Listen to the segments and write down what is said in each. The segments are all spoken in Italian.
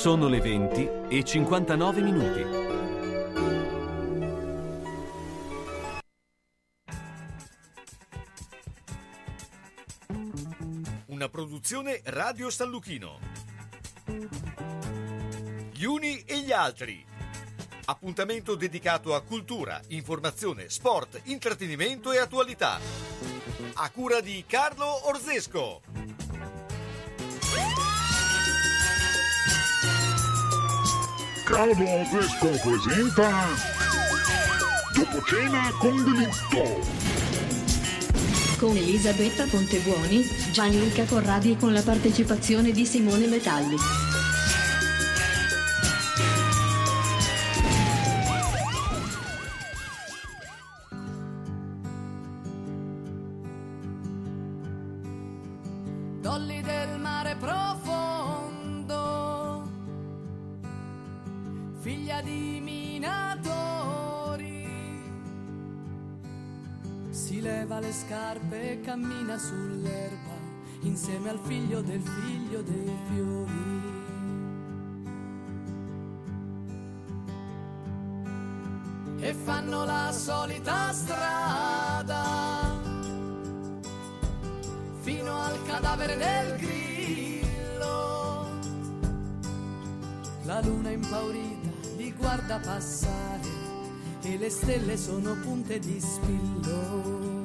Sono le 20 e 59 minuti. Una produzione Radio San Lucchino. Gli uni e gli altri. Appuntamento dedicato a cultura, informazione, sport, intrattenimento e attualità. A cura di Carlo Orzesco. Carlo Orzesco presenta Dopo cena con delitto. Con Elisabetta Pontebuoni, Gianluca Corradi e con la partecipazione di Simone Metalli. Fanno la solita strada fino al cadavere del grillo. La luna impaurita li guarda passare e le stelle sono punte di spillo.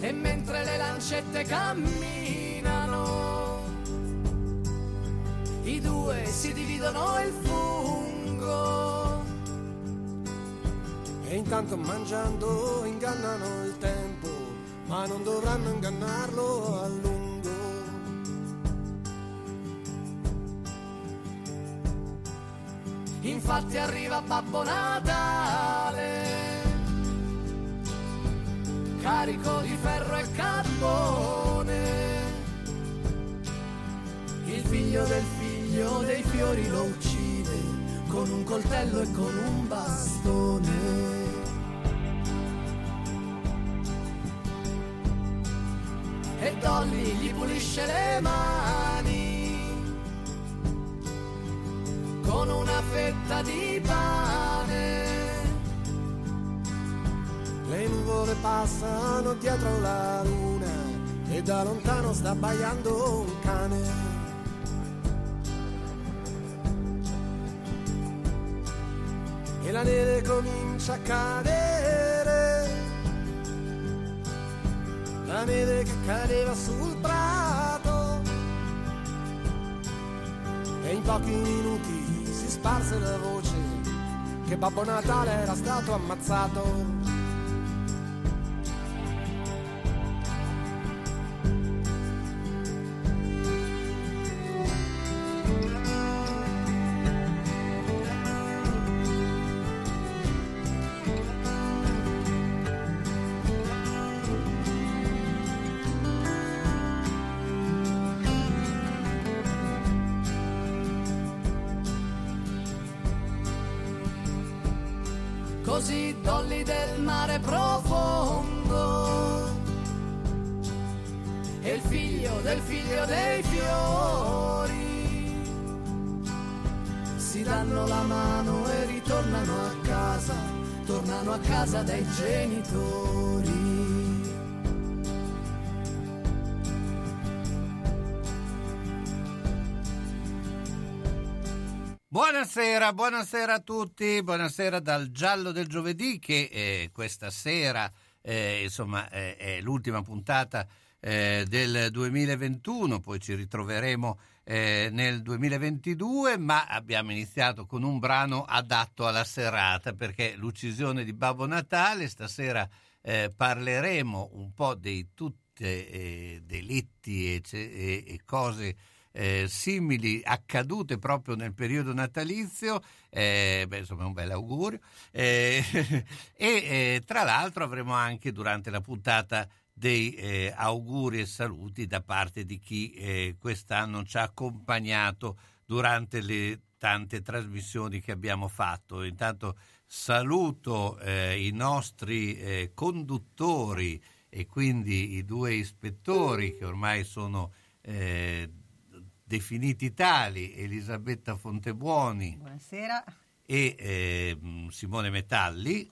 E mentre le lancette camminano, due si dividono il fungo. E intanto mangiando ingannano il tempo, ma non dovranno ingannarlo a lungo. Infatti arriva Babbo Natale, carico di ferro e carbone. Il figlio del figlio dei fiori lo uccide con un coltello e con un bastone. E Dolly gli pulisce le mani con una fetta di pane. Le nuvole passano dietro la luna e da lontano sta abbaiando un cane. La neve comincia a cadere, la neve che cadeva sul prato. E in pochi minuti si sparse la voce che Babbo Natale era stato ammazzato. Buonasera, buonasera a tutti, buonasera dal Giallo del Giovedì che eh, questa sera eh, insomma eh, è l'ultima puntata eh, del 2021, poi ci ritroveremo eh, nel 2022, ma abbiamo iniziato con un brano adatto alla serata perché l'uccisione di Babbo Natale, stasera eh, parleremo un po' di tutti delitti e, e, e cose eh, simili accadute proprio nel periodo natalizio, eh, beh, insomma un bel augurio, eh, e tra l'altro avremo anche durante la puntata dei eh, auguri e saluti da parte di chi eh, quest'anno ci ha accompagnato durante le tante trasmissioni che abbiamo fatto. Intanto saluto eh, i nostri conduttori e quindi i due ispettori che ormai sono eh, definiti tali, Elisabetta Fontebuoni Buonasera. e eh, Simone Metalli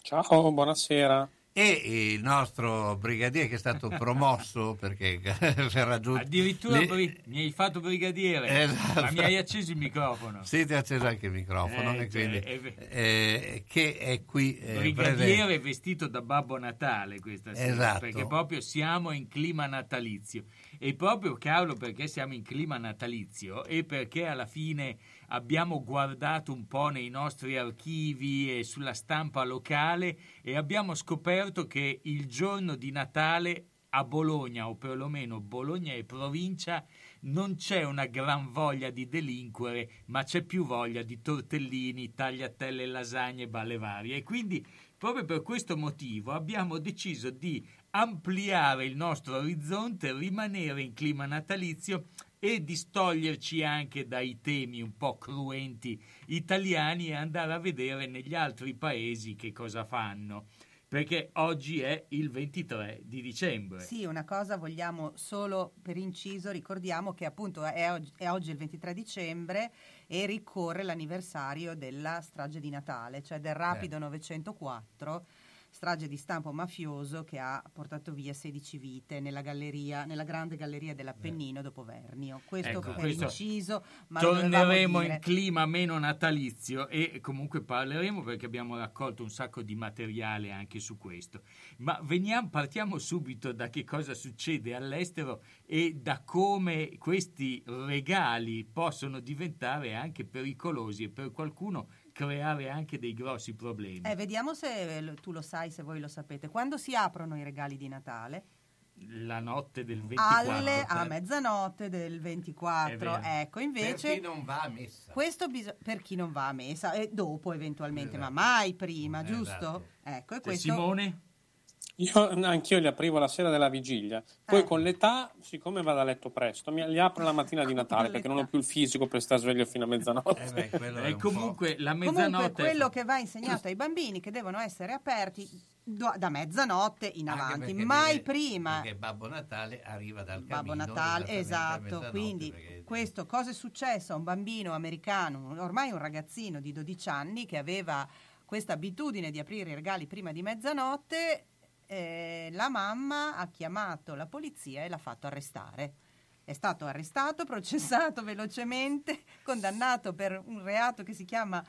Ciao, buonasera. E il nostro brigadiere che è stato promosso perché per raggiungere Addirittura bri- mi hai fatto brigadiere, Esatto. ma mi hai acceso il microfono. Sì, ti ha acceso anche il microfono, Eh, e quindi, cioè, è eh, che è qui eh, Brigadiere presente. vestito da Babbo Natale questa sera, Esatto. perché proprio siamo in clima natalizio. E proprio Carlo perché siamo in clima natalizio e perché alla fine abbiamo guardato un po' nei nostri archivi e sulla stampa locale e abbiamo scoperto che il giorno di Natale a Bologna, o perlomeno Bologna e provincia, non c'è una gran voglia di delinquere, ma c'è più voglia di tortellini, tagliatelle, lasagne e balle varie. E quindi, proprio per questo motivo, abbiamo deciso di ampliare il nostro orizzonte, rimanere in clima natalizio e distoglierci anche dai temi un po' cruenti italiani e andare a vedere negli altri paesi che cosa fanno. Perché oggi è il 23 di dicembre. Sì, una cosa vogliamo solo per inciso, ricordiamo che appunto è oggi, è oggi il 23 dicembre e ricorre l'anniversario della strage di Natale, cioè del Rapido 904, strage di stampo mafioso che ha portato via 16 vite nella galleria, nella grande galleria dell'Appennino dopo Vernio. Questo Ecco, per questo inciso, ma Torneremo in clima meno natalizio e comunque parleremo perché abbiamo raccolto un sacco di materiale anche su questo. Ma veniamo, partiamo subito da che cosa succede all'estero e da come questi regali possono diventare anche pericolosi e per qualcuno creare anche dei grossi problemi. Eh, vediamo se lo- tu lo sai, se voi lo sapete. Quando si aprono i regali di Natale? La notte del 24 Alle, a per- mezzanotte del È 24. vero. Ecco, invece... Per chi non va a messa. Questo bis- per chi non va a messa e dopo eventualmente, ma mai prima, Esatto. giusto? Ecco, e Cioè, questo Simone? Io anch'io li aprivo la sera della vigilia. Poi Eh. con l'età, siccome vado a letto presto, mi- li apro la mattina di Natale perché non ho più il fisico per stare sveglio fino a mezzanotte. Eh beh, E un po'. comunque la Comunque mezzanotte quello che va insegnato ai bambini che devono essere aperti da mezzanotte in avanti, mai dire- prima. Perché Babbo Natale arriva dal Babbo Natale, esatto. Quindi perché- questo cosa è successo a un bambino americano, ormai un ragazzino di 12 anni che aveva questa abitudine di aprire i regali prima di mezzanotte, eh, la mamma ha chiamato la polizia e l'ha fatto arrestare. È stato arrestato, processato velocemente, condannato per un reato che si chiama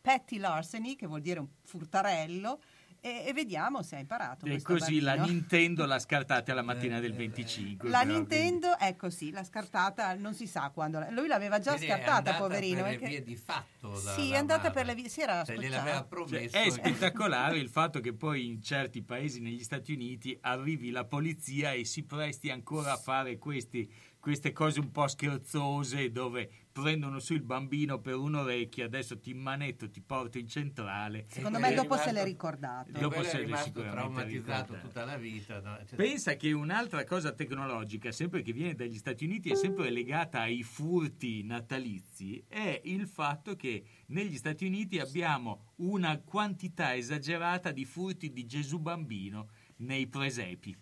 petty larceny, che vuol dire un furtarello, e, e vediamo se ha imparato. E così la bambino. Nintendo l'ha scartata alla mattina del 25. La però, Nintendo, ecco sì, l'ha scartata, non si sa quando. la- Lui l'aveva già Quindi è scartata, andata poverino. per le perché- vie di fatto. la- Sì, la è andata madre. per le vie, si era gliel'aveva promesso. cioè, è spettacolare il fatto che poi in certi paesi negli Stati Uniti arrivi la polizia e si presti ancora a fare questi- queste cose un po' scherzose dove prendono su il bambino per un'orecchia, adesso ti manetto, ti porto in centrale. Secondo me dopo se rimasto- l'è ricordato. Dopo se l'è sicuramente traumatizzato ricordato. tutta la vita. no? Cioè, Pensa che un'altra cosa tecnologica, sempre che viene dagli Stati Uniti, è sempre legata ai furti natalizi, è il fatto che negli Stati Uniti abbiamo una quantità esagerata di furti di Gesù bambino nei presepi.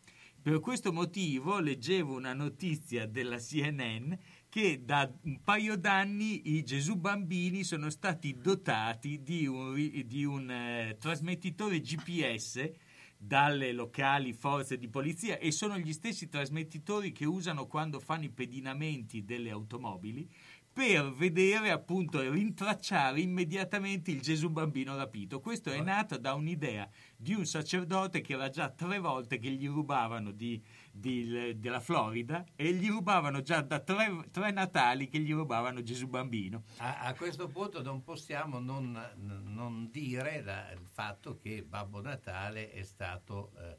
Per questo motivo leggevo una notizia della CNN che da un paio d'anni i Gesù bambini sono stati dotati di un, di un eh, trasmettitore GPS dalle locali forze di polizia e sono gli stessi trasmettitori che usano quando fanno i pedinamenti delle automobili per vedere appunto e rintracciare immediatamente il Gesù bambino rapito. Questo è nato da un'idea di un sacerdote che era già tre volte che gli rubavano di, di- della Florida e gli rubavano già da tre, tre Natali che gli rubavano Gesù bambino. A, a questo punto non possiamo non, non dire la- il fatto che Babbo Natale è stato, eh,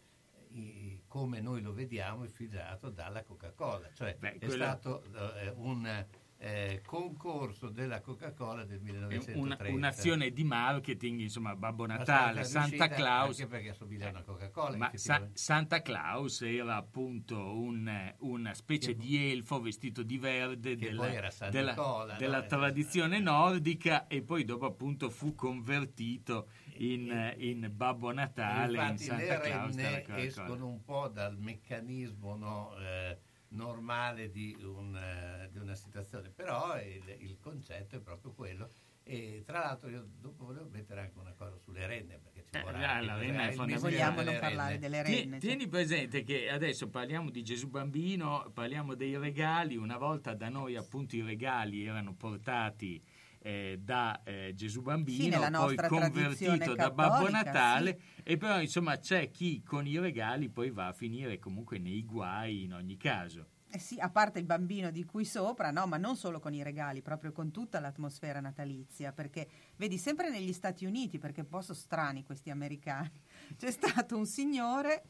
i- come noi lo vediamo, ispirato dalla Coca-Cola. Cioè Beh, è stato eh, un eh, concorso della Coca-Cola del È 1930. una- un'azione di marketing, insomma, Babbo Natale, Santa Claus. Anche perché assomiglia a Coca-Cola. Ma Sa-. Santa Claus era appunto un- una specie di elfo vestito di verde Che della, della- Nicola, no? della Eh, tradizione nordica e poi dopo appunto fu convertito in, in Babbo Natale, in Santa Claus. Coca-Cola. escono un po' dal meccanismo no, eh, normale di, un, eh, di una situazione, però il, il concetto è proprio quello. E tra l'altro io dopo volevo mettere anche una cosa sulle renne, perché ci Eh, vorrà la- renna è fondamentale. Vogliamo non parlare renne. delle renne. Tieni presente che adesso parliamo di Gesù Bambino, parliamo dei regali. Una volta da noi appunto i regali erano portati eh, da eh, Gesù Sì, Bambino, nella poi convertito da Babbo Natale e però insomma c'è chi con i regali poi va a finire comunque nei guai in ogni caso. Eh sì, a parte il bambino di cui sopra, no, ma non solo con i regali, proprio con tutta l'atmosfera natalizia, perché vedi sempre negli Stati Uniti, perché un po' sono strani questi americani, c'è stato un signore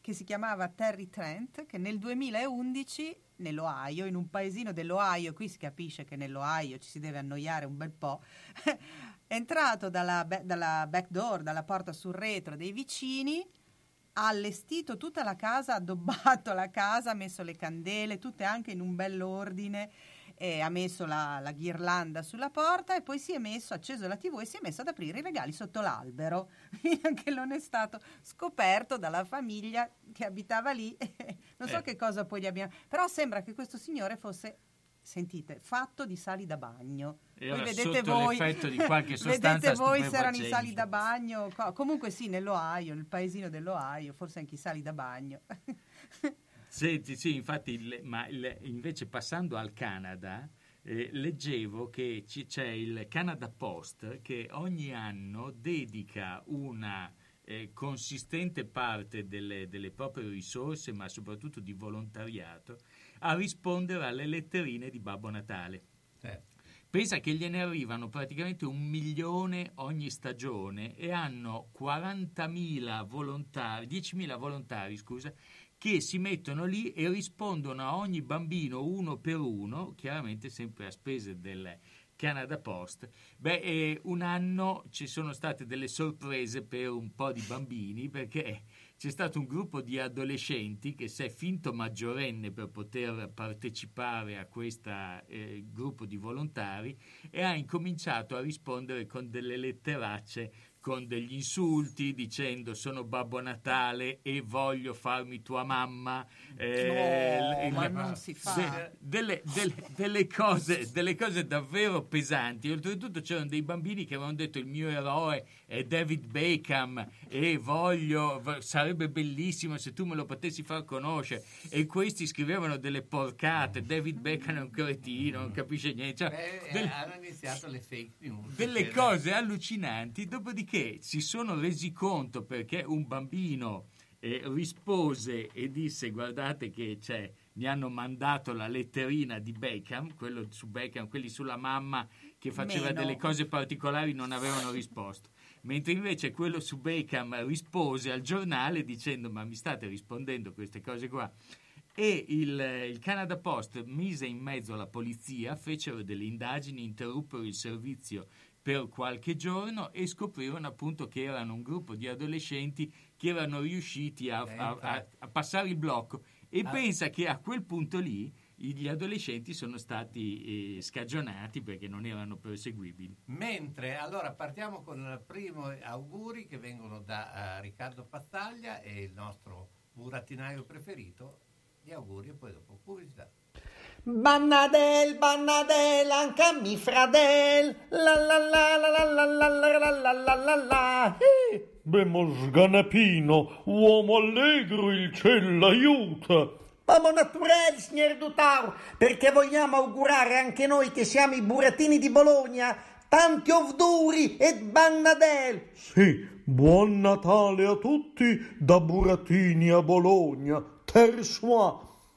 che si chiamava Terry Trent che nel 2011 nell'Ohio, in un paesino dell'Ohio, qui si capisce che nell'Ohio ci si deve annoiare un bel po', è entrato dalla, dalla back door, dalla porta sul retro dei vicini, ha allestito tutta la casa, ha addobbato la casa, ha messo le candele, tutte anche in un bell'ordine, e ha messo la, la ghirlanda sulla porta e poi si è messo, ha acceso la tv e si è messo ad aprire i regali sotto l'albero. Anche non è stato scoperto dalla famiglia che abitava lì. non so Eh. che cosa poi gli abbiamo... Però sembra che questo signore fosse... Sentite, fatto di sali da bagno. Era Voi vedete voi, vedete voi se erano i sali da bagno. co- Comunque sì, nell'Ohio, nel paesino dell'Ohio, forse anche i sali da bagno. Senti, sì, infatti, il- ma il- invece passando al Canada, eh, leggevo che ci- c'è il Canada Post che ogni anno dedica una eh, consistente parte delle, delle proprie risorse, ma soprattutto di volontariato, a rispondere alle letterine di Babbo Natale. Eh, Pensa che gliene arrivano praticamente un milione ogni stagione e hanno 40.000 volontari, 10.000 volontari, scusa, che si mettono lì e rispondono a ogni bambino uno per uno, chiaramente sempre a spese del Canada Post. Beh, eh, un anno ci sono state delle sorprese per un po' di bambini perché c'è stato un gruppo di adolescenti che si è finto maggiorenne per poter partecipare a questo gruppo di volontari e ha incominciato a rispondere con delle letteracce con degli insulti dicendo sono Babbo Natale e voglio farmi tua mamma eh, No, ma il- non si fa. de- delle, delle- delle cose, delle cose davvero pesanti oltretutto c'erano dei bambini che avevano detto il mio eroe è David Beckham e voglio sarebbe bellissimo se tu me lo potessi far conoscere e questi scrivevano delle porcate David Beckham è un cretino non capisce niente Cioè, beh, delle- eh, hanno iniziato le fake news. delle Che- cose allucinanti, dopodiché si sono resi conto perché un bambino eh, rispose e disse guardate che c'è, mi hanno mandato la letterina di Beckham, quello su Beckham, quelli sulla mamma che faceva Meno. delle cose particolari non avevano risposto. Mentre invece quello su Beckham rispose al giornale dicendo ma mi state rispondendo queste cose qua? E il, il Canada Post mise in mezzo la polizia, fecero delle indagini, interruppero il servizio per qualche giorno e scoprirono appunto che erano un gruppo di adolescenti che erano riusciti a, Eh, a- a- a passare il blocco. E Ah. pensa che a quel punto lì gli adolescenti sono stati eh, scagionati perché non erano perseguibili. Mentre allora partiamo con il primo auguri che vengono da eh, Riccardo Pazzaglia e il nostro burattinaio preferito. Gli auguri e poi dopo pubblicità. Bannadel, Bannadel, anche a mi fradel. La la la la la la la la la la la la la. Eh. Bemo sganapino, uomo allegro, il cielo l'aiuta. Babbo naturel, signor Dutau, perché vogliamo augurare anche noi che siamo i burattini di Bologna. Tanti ovduri e Bannadel. Sì, buon Natale a tutti da Burattini a Bologna. Tersois,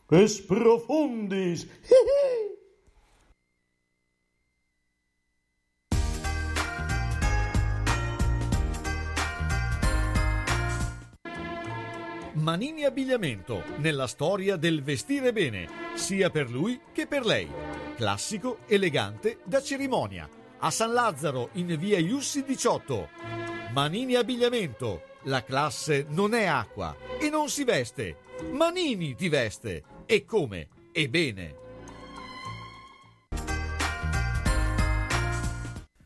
es profundis. Manini Abbigliamento, nella storia del vestire bene, sia per lui che per lei. Classico, elegante, da cerimonia. A San Lazzaro, in via Iussi 18. Manini Abbigliamento, la classe non è acqua e non si veste. Manini ti veste. E come? E bene.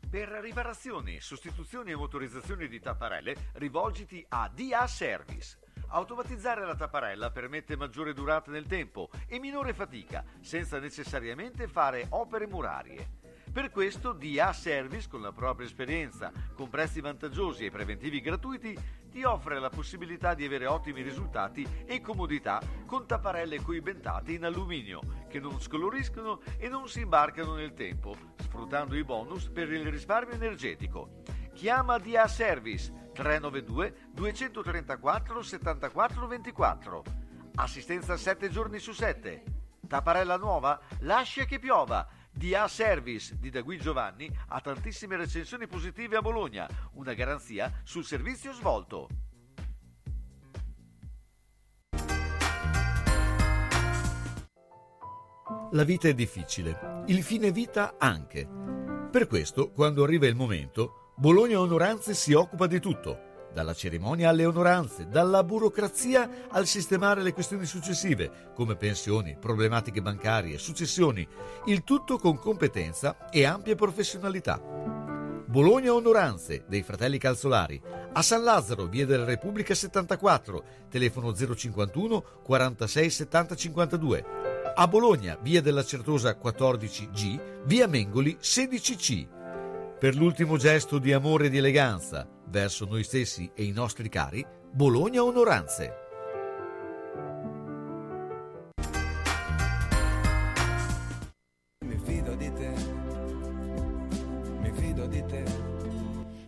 Per riparazioni, sostituzioni e motorizzazioni di tapparelle, rivolgiti a DA Service. Automatizzare la tapparella permette maggiore durata nel tempo e minore fatica, senza necessariamente fare opere murarie. Per questo DA Service, con la propria esperienza, con prezzi vantaggiosi e preventivi gratuiti, ti offre la possibilità di avere ottimi risultati e comodità con tapparelle coibentate in alluminio, che non scoloriscono e non si imbarcano nel tempo, sfruttando i bonus per il risparmio energetico. Chiama DA Service 392 234 74 24. Assistenza 7 giorni su 7. Tapparella nuova? Lascia che piova. DA Service di Dagui Giovanni ha tantissime recensioni positive a Bologna, una garanzia sul servizio svolto. La vita è difficile, il fine vita anche. Per questo, quando arriva il momento, Bologna Onoranze si occupa di tutto, dalla cerimonia alle onoranze, dalla burocrazia al sistemare le questioni successive, come pensioni, problematiche bancarie, successioni, il tutto con competenza e ampia professionalità. Bologna Onoranze dei fratelli Calzolari, a San Lazzaro, via della Repubblica 74, telefono 051 46 70 52. A Bologna, via della Certosa 14G, via Mengoli 16C. Per l'ultimo gesto di amore e di eleganza verso noi stessi e i nostri cari, Bologna Onoranze.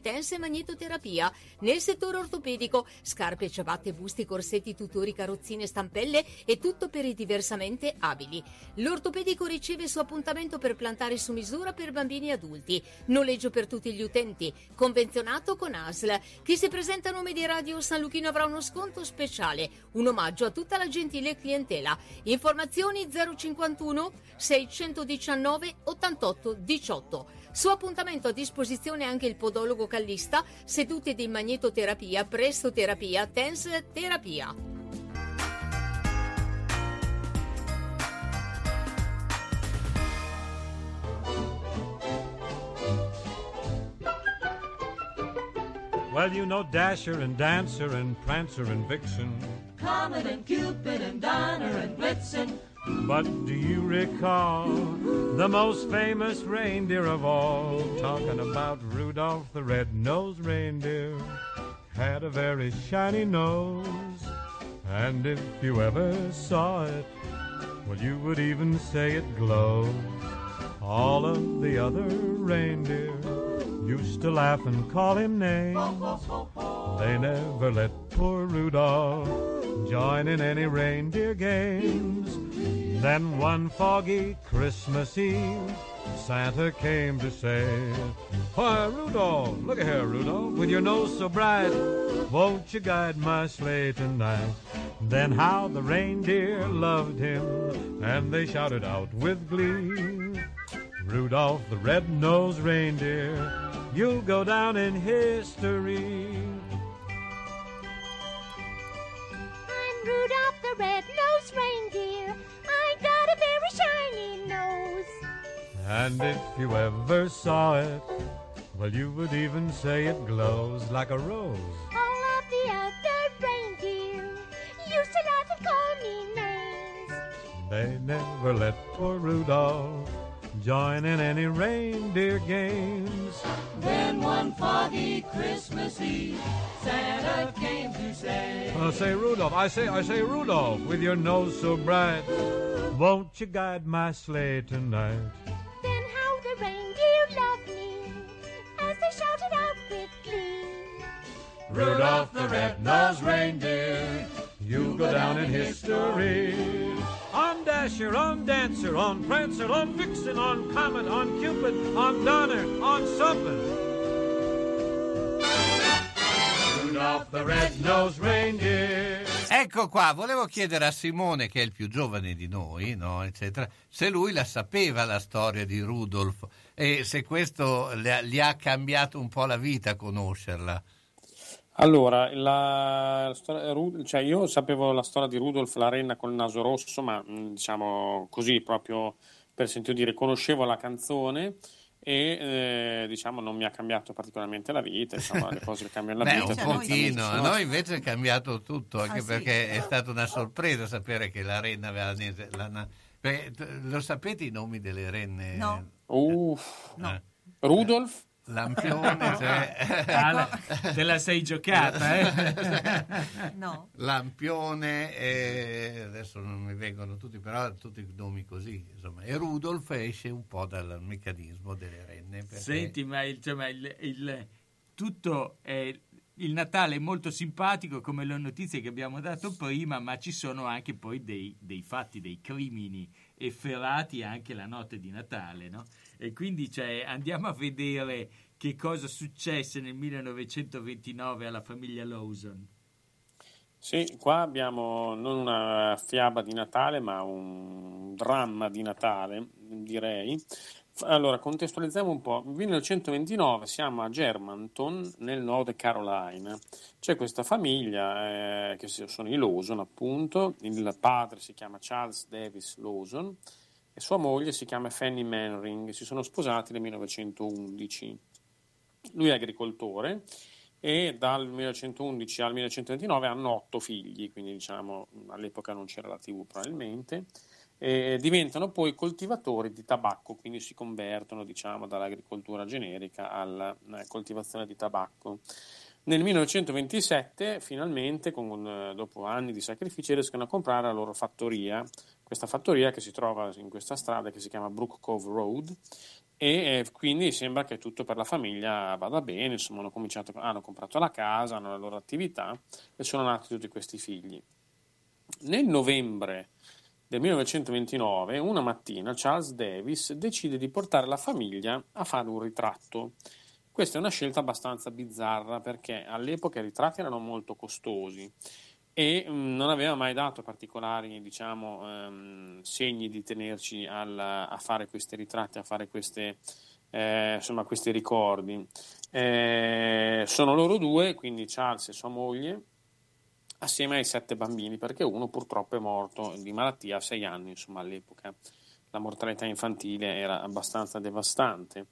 tense e magnetoterapia. Nel settore ortopedico, scarpe, ciabatte, busti, corsetti, tutori, carrozzine, stampelle e tutto per i diversamente abili. L'ortopedico riceve su appuntamento per plantare su misura per bambini e adulti. Noleggio per tutti gli utenti. Convenzionato con ASL. Chi si presenta a nome di Radio San Luchino avrà uno sconto speciale. Un omaggio a tutta la gentile clientela. Informazioni 051 619 88 18. Su appuntamento a disposizione anche il podologo callista, seduti di magnetoterapia, prestoterapia, tense terapia. Well, you know Dasher and Dancer and Prancer and Vixen. Comet and Cupid and Donner and Blitzen. But do you recall the most famous reindeer of all? Talking about Rudolph the red-nosed reindeer had a very shiny nose. And if you ever saw it, well, you would even say it glowed. All of the other reindeer used to laugh and call him names. They never let poor Rudolph join in any reindeer games. Then one foggy Christmas Eve, Santa came to say, Why, Rudolph, look at here, Rudolph, with your nose so bright, won't you guide my sleigh tonight? Then how the reindeer loved him, and they shouted out with glee, Rudolph the red-nosed reindeer, you'll go down in history. Rudolph the red-nosed reindeer. I got a very shiny nose. And if you ever saw it, well, you would even say it glows like a rose. All of the other reindeer used to laugh and call me names. They never let poor Rudolph join in any reindeer games. Then one foggy Christmas Eve, Santa came to say, Uh, say Rudolph, I say, I say Rudolph, with your nose so bright, won't you guide my sleigh tonight? Then how the reindeer loved me as they shouted out with glee. Rudolph the red-nosed reindeer, you'll go down in history. On Dasher, on Dancer, on Prancer, on Vixen, on Comet, on Cupid, on Donner, on something. Rudolph the Red-Nosed Reindeer. Ecco qua, volevo chiedere a Simone, che è il più giovane di noi, no, eccetera, se lui la sapeva la storia di Rudolf e se questo gli ha cambiato un po' la vita conoscerla. Allora, la, la storia- Ru- cioè io sapevo la storia di Rudolf la renna col naso rosso, ma mh, diciamo così proprio per sentito dire, conoscevo la canzone e eh, diciamo non mi ha cambiato particolarmente la vita, insomma le cose che cambiano la Beh, vita. un pochino, a No, noi invece è cambiato tutto, anche Ah, sì? perché è stata una sorpresa sapere che la renna aveva la la perché, lo sapete i nomi delle renne? No. Uff. Eh. Rudolf? Lampione, cioè... Ah, la- te la sei giocata, eh? No. Lampione, e adesso non mi vengono tutti, però tutti nomi così, insomma. E Rudolf esce un po' dal meccanismo delle renne. perché- Senti, ma, il, cioè, ma il- il- tutto è, il Natale è molto simpatico come le notizie che abbiamo dato prima, ma ci sono anche poi dei, dei fatti, dei crimini efferati anche la notte di Natale, no? E quindi cioè, andiamo a vedere che cosa successe nel 1929 alla famiglia Lawson. Sì, qua abbiamo non una fiaba di Natale, ma un dramma di Natale, direi. Allora, contestualizziamo un po'. 1929 siamo a Germantown, nel Nord Carolina. C'è questa famiglia, eh, che sono i Lawson, appunto. Il padre si chiama Charles Davis Lawson e sua moglie si chiama Fanny Manring. Si sono sposati nel 1911. Lui è agricoltore e dal 1911 al 1929 hanno otto figli, quindi diciamo all'epoca non c'era la TV probabilmente. E diventano poi coltivatori di tabacco, quindi si convertono diciamo dall'agricoltura generica alla eh, coltivazione di tabacco. Nel 1927 finalmente, con, eh, dopo anni di sacrifici, riescono a comprare la loro fattoria, questa fattoria che si trova in questa strada che si chiama Brook Cove Road e eh, quindi sembra che tutto per la famiglia vada bene, insomma hanno, cominciato, hanno comprato la casa, hanno la loro attività e sono nati tutti questi figli. Nel novembre del 1929, una mattina Charles Davis decide di portare la famiglia a fare un ritratto. Questa è una scelta abbastanza bizzarra perché all'epoca i ritratti erano molto costosi e mh, non aveva mai dato particolari diciamo, ehm, segni di tenerci al- a fare questi ritratti, a fare queste, eh, insomma, questi ricordi. Eh, sono loro due, quindi Charles e sua moglie, assieme ai sette bambini, perché uno purtroppo è morto di malattia a sei anni, insomma, all'epoca. La mortalità infantile era abbastanza devastante.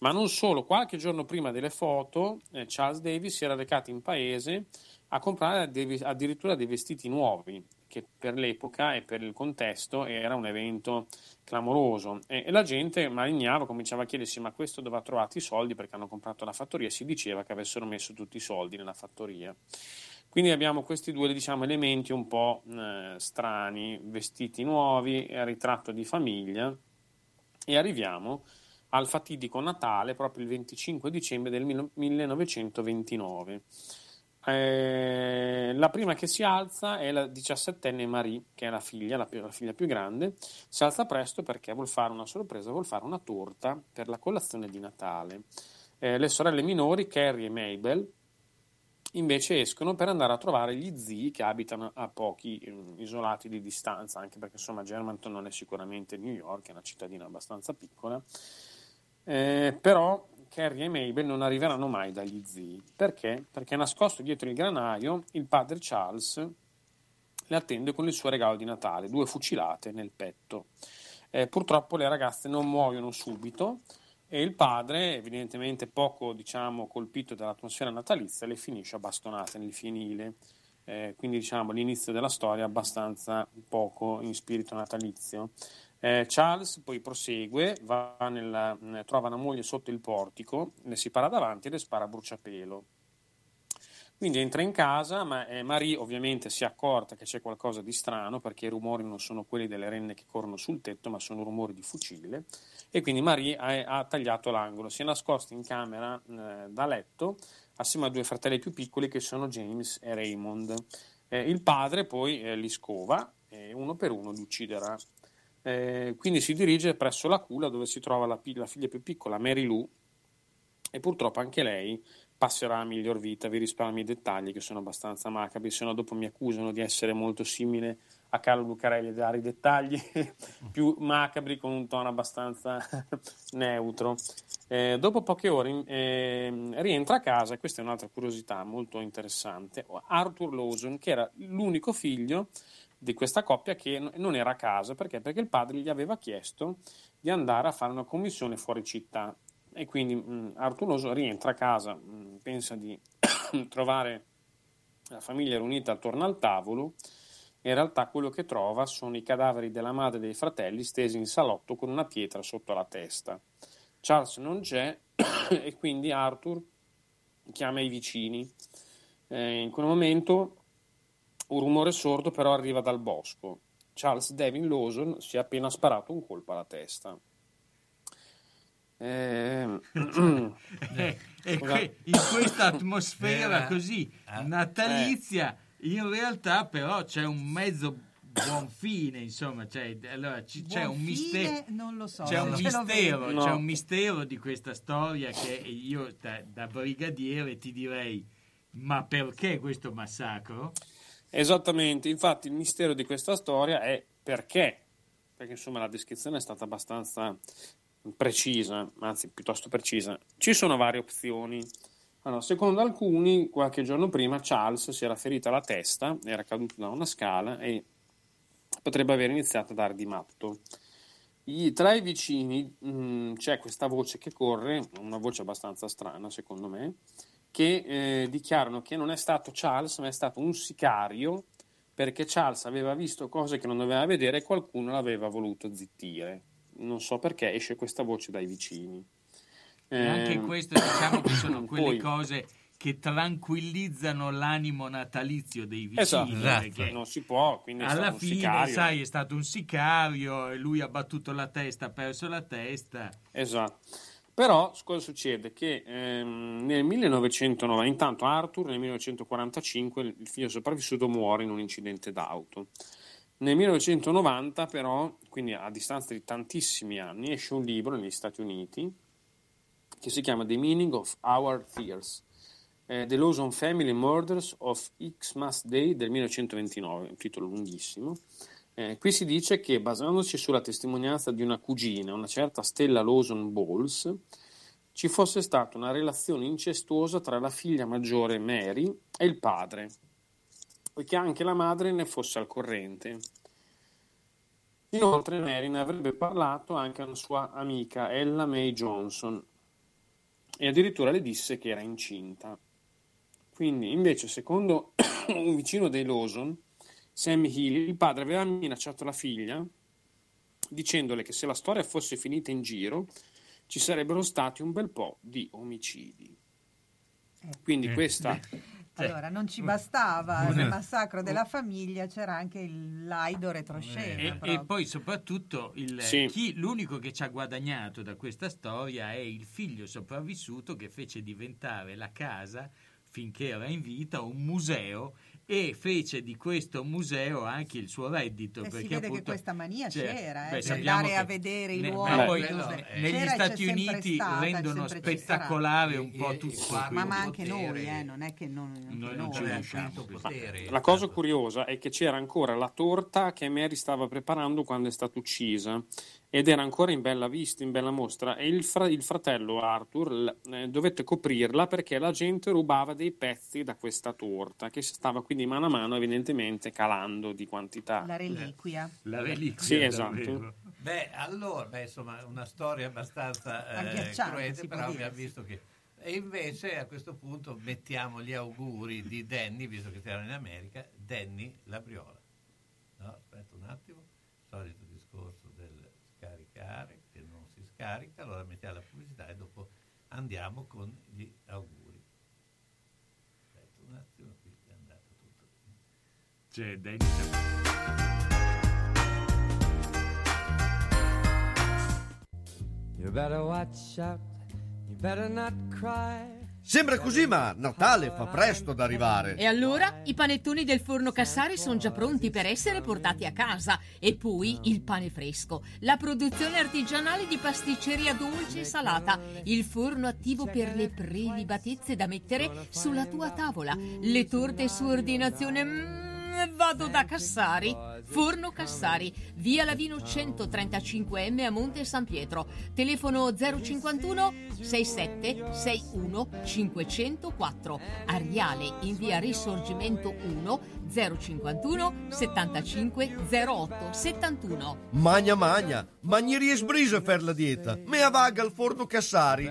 Ma non solo, qualche giorno prima delle foto, eh, Charles Davis si era recato in paese a comprare addirittura dei vestiti nuovi, che per l'epoca e per il contesto era un evento clamoroso. E, e la gente malignava, cominciava a chiedersi: ma questo dove ha trovato i soldi? Perché hanno comprato la fattoria. Si diceva che avessero messo tutti i soldi nella fattoria. Quindi abbiamo questi due diciamo, elementi un po' eh, strani, vestiti nuovi, eh, ritratto di famiglia e arriviamo al fatidico Natale proprio il 25 dicembre del mil- 1929. Eh, la prima che si alza è la diciassettenne Marie, che è la figlia, la, la figlia più grande. Si alza presto perché vuol fare una sorpresa, vuol fare una torta per la colazione di Natale. Eh, le sorelle minori, Carrie e Mabel, invece escono per andare a trovare gli zii che abitano a pochi eh, isolati di distanza, anche perché insomma Germantown non è sicuramente New York, è una cittadina abbastanza piccola. Eh, però Carrie e Mabel non arriveranno mai dagli zii. Perché? Perché nascosto dietro il granaio il padre Charles le attende con il suo regalo di Natale, due fucilate nel petto. Eh, purtroppo le ragazze non muoiono subito e il padre, evidentemente poco diciamo, colpito dall'atmosfera natalizia, le finisce a bastonate nel fienile. Eh, quindi diciamo l'inizio della storia è abbastanza poco in spirito natalizio. Eh, Charles poi prosegue, nella- eh, trova una moglie sotto il portico, le si para davanti e le spara a bruciapelo. Quindi entra in casa, ma eh, Marie ovviamente si è accorta che c'è qualcosa di strano perché i rumori non sono quelli delle renne che corrono sul tetto, ma sono rumori di fucile. E quindi Marie ha, ha tagliato l'angolo, si è nascosta in camera eh, da letto assieme a due fratelli più piccoli che sono James e Raymond. Eh, il padre poi eh, li scova e uno per uno li ucciderà. Eh, quindi si dirige presso la culla dove si trova la, la figlia più piccola, Mary Lou, e purtroppo anche lei passerà a miglior vita. Vi risparmio i dettagli che sono abbastanza macabri, se no dopo mi accusano di essere molto simile a Carlo Lucarelli dare i dettagli più macabri con un tono abbastanza neutro. Eh, dopo poche ore eh, rientra a casa, e questa è un'altra curiosità molto interessante, Arthur Lawson, che era l'unico figlio di questa coppia che non era a casa perché? perché il padre gli aveva chiesto di andare a fare una commissione fuori città e quindi mh, Arthur Lawson rientra a casa, mh, pensa di trovare la famiglia riunita attorno al tavolo in realtà quello che trova sono i cadaveri della madre e dei fratelli stesi in salotto con una pietra sotto la testa. Charles non c'è e quindi Arthur chiama i vicini. Eh, in quel momento un rumore sordo però arriva dal bosco. Charles Devin Lawson si è appena sparato un colpo alla testa. Eh, Eh, e que- in questa atmosfera Era- così eh, natalizia, in realtà però c'è un mezzo buon fine, insomma, cioè, allora, ci- c'è un mistero. non lo so. C'è un, mistero, c'è un mistero di questa storia che io da, da brigadiere ti direi, ma perché questo massacro? Esattamente, infatti il mistero di questa storia è perché, perché insomma la descrizione è stata abbastanza precisa, anzi piuttosto precisa. Ci sono varie opzioni. Allora, secondo alcuni, qualche giorno prima Charles si era ferito alla testa, era caduto da una scala e potrebbe aver iniziato a dare di matto. I- tra i vicini mh, c'è questa voce che corre, una voce abbastanza strana secondo me, che eh, dichiarano che non è stato Charles, ma è stato un sicario perché Charles aveva visto cose che non doveva vedere e qualcuno l'aveva voluto zittire. Non so perché esce questa voce dai vicini. E anche Ehm, questo diciamo che sono quelle poi- cose che tranquillizzano l'animo natalizio dei vicini. Esatto, perché non si può, quindi è alla fine, sicario. sai, è stato un sicario e lui ha battuto la testa, ha perso la testa. Esatto. Però cosa succede? Che ehm, nel 1990, intanto Arthur nel 1945 il figlio sopravvissuto muore in un incidente d'auto. Nel 1990 però, quindi a distanza di tantissimi anni, esce un libro negli Stati Uniti che si chiama The Meaning of Our Fears. eh, The Lawson Family Murders of Xmas Day del 1929, un titolo lunghissimo. Eh, qui si dice che basandosi sulla testimonianza di una cugina, una certa Stella Lawson Bowles, ci fosse stata una relazione incestuosa tra la figlia maggiore Mary e il padre, poiché anche la madre ne fosse al corrente. Inoltre Mary ne avrebbe parlato anche a una sua amica Ella May Johnson e addirittura le disse che era incinta. Quindi, invece, secondo un vicino dei Lawson, Sammy Healy, il padre aveva minacciato la figlia dicendole che se la storia fosse finita in giro ci sarebbero stati un bel po' di omicidi. Quindi questa... Allora, non ci bastava Una- il massacro della famiglia, c'era anche il laido retroscena. E, e proprio. poi soprattutto il- Sì. chi- l'unico che ci ha guadagnato da questa storia è il figlio sopravvissuto che fece diventare la casa finché era in vita un museo e fece di questo museo anche il suo reddito. Eh, si perché vede che appunto- questa mania cioè, c'era, eh, beh, di sappiamo andare a che vedere i luoghi. ma poi, no, C'era negli e Stati Uniti stata, rendono spettacolare un po' tutto. Ma, quindi- ma anche noi, eh, non è che non, Noi non ci ecco. riusciamo. La cosa curiosa è che c'era ancora la torta che Mary stava preparando quando è stata uccisa ed era ancora in bella vista, in bella mostra e il, fra- il fratello Arthur l- eh, dovette coprirla perché la gente rubava dei pezzi da questa torta che si stava quindi mano a mano evidentemente calando di quantità. La reliquia. La reliquia. Sì, esatto. davvero. Beh, allora, beh, insomma, una storia abbastanza eh, può però abbiamo visto che... E invece a questo punto mettiamo gli auguri di Danny, visto che siamo in America, Danny Labriola. No, aspetta un attimo, solito discorso del scaricare, che non si scarica, allora mettiamo la pubblicità e dopo andiamo con gli auguri. Aspetta un attimo, qui è andato tutto. Cioè, Danny You better watch out, you better not cry. Sembra così, ma Natale fa presto ad arrivare. E allora i panettoni del forno Cassari sono già pronti per essere portati a casa. E poi il pane fresco, la produzione artigianale di pasticceria dolce e salata, il forno attivo per le prelibatezze da mettere sulla tua tavola, le torte su ordinazione. Mm, vado da Cassari. Forno Cassari, via Lavino 135M a Monte San Pietro. Telefono 051 67 61 504. Ariale in via Risorgimento 1 051 75 08 71. Magna magna, magnerie sbrisa per la dieta. Mea vaga al forno Cassari.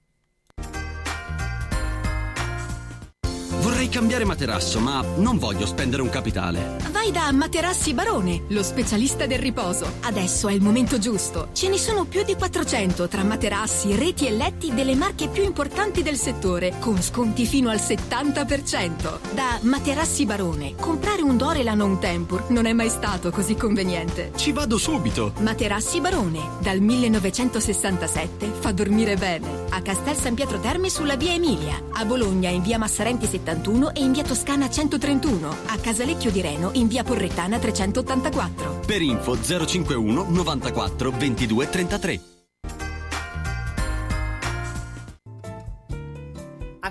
Vorrei cambiare materasso, ma non voglio spendere un capitale. Vai da Materassi Barone, lo specialista del riposo. Adesso è il momento giusto. Ce ne sono più di 400 tra materassi, reti e letti delle marche più importanti del settore, con sconti fino al 70%. Da Materassi Barone, comprare un Dorelan o un Tempur non è mai stato così conveniente. Ci vado subito. Materassi Barone, dal 1967 fa dormire bene. A Castel San Pietro Terme sulla via Emilia, a Bologna in via Massarenti 71 e in via Toscana 131, a Casalecchio di Reno in via Porrettana 384. Per info 051 94 22 33.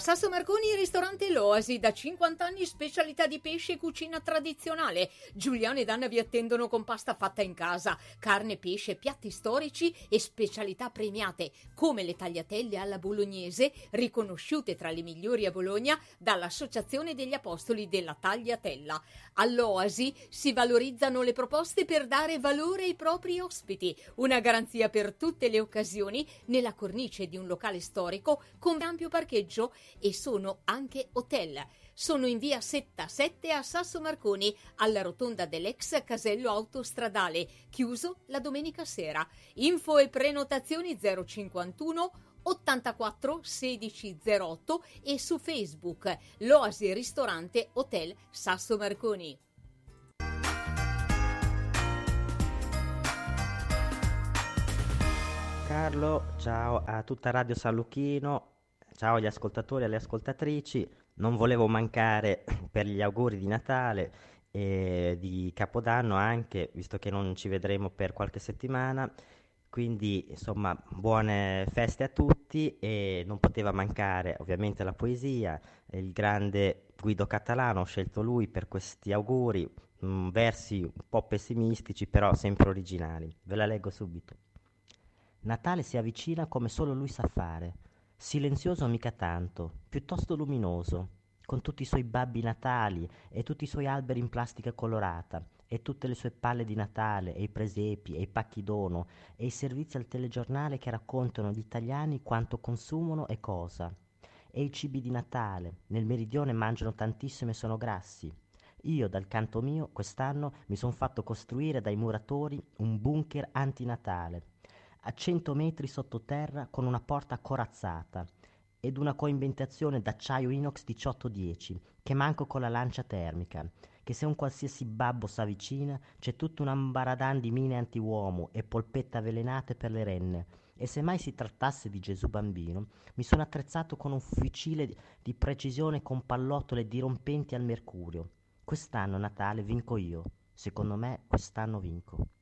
Sasso Marconi, ristorante L'Oasi, da 50 anni specialità di pesce e cucina tradizionale. Giuliano ed Anna vi attendono con pasta fatta in casa, carne, pesce, piatti storici e specialità premiate, come le tagliatelle alla bolognese, riconosciute tra le migliori a Bologna dall'Associazione degli Apostoli della Tagliatella. All'Oasi si valorizzano le proposte per dare valore ai propri ospiti, una garanzia per tutte le occasioni nella cornice di un locale storico con ampio parcheggio e sono anche hotel. Sono in via Setta 7 a Sasso Marconi, alla rotonda dell'ex casello autostradale, chiuso la domenica sera. Info e prenotazioni 051 84 16 08 e su Facebook L'Oasi Ristorante Hotel Sasso Marconi. Carlo, ciao a tutta Radio San Lucchino, ciao agli ascoltatori e alle ascoltatrici. Non volevo mancare per gli auguri di Natale e di Capodanno anche, visto che non ci vedremo per qualche settimana. Quindi, insomma, buone feste a tutti e non poteva mancare ovviamente la poesia. Il grande Guido Catalano, ho scelto lui per questi auguri, mm, versi un po' pessimistici, però sempre originali. Ve la leggo subito. Natale si avvicina come solo lui sa fare, silenzioso mica tanto, piuttosto luminoso, con tutti i suoi babbi natali e tutti i suoi alberi in plastica colorata e tutte le sue palle di Natale e i presepi e i pacchi dono e i servizi al telegiornale che raccontano agli italiani quanto consumano e cosa. E i cibi di Natale, nel meridione mangiano tantissimo e sono grassi. Io, dal canto mio, quest'anno mi son fatto costruire dai muratori un bunker antinatale, a cento metri sottoterra con una porta corazzata ed una coinventazione d'acciaio inox 1810 che manco con la lancia termica che se un qualsiasi babbo s'avvicina c'è tutta un ambaradan di mine antiuomo e polpette avvelenate per le renne. E se mai si trattasse di Gesù bambino mi sono attrezzato con un fucile di precisione con pallottole dirompenti al mercurio. Quest'anno Natale vinco io. Secondo me quest'anno vinco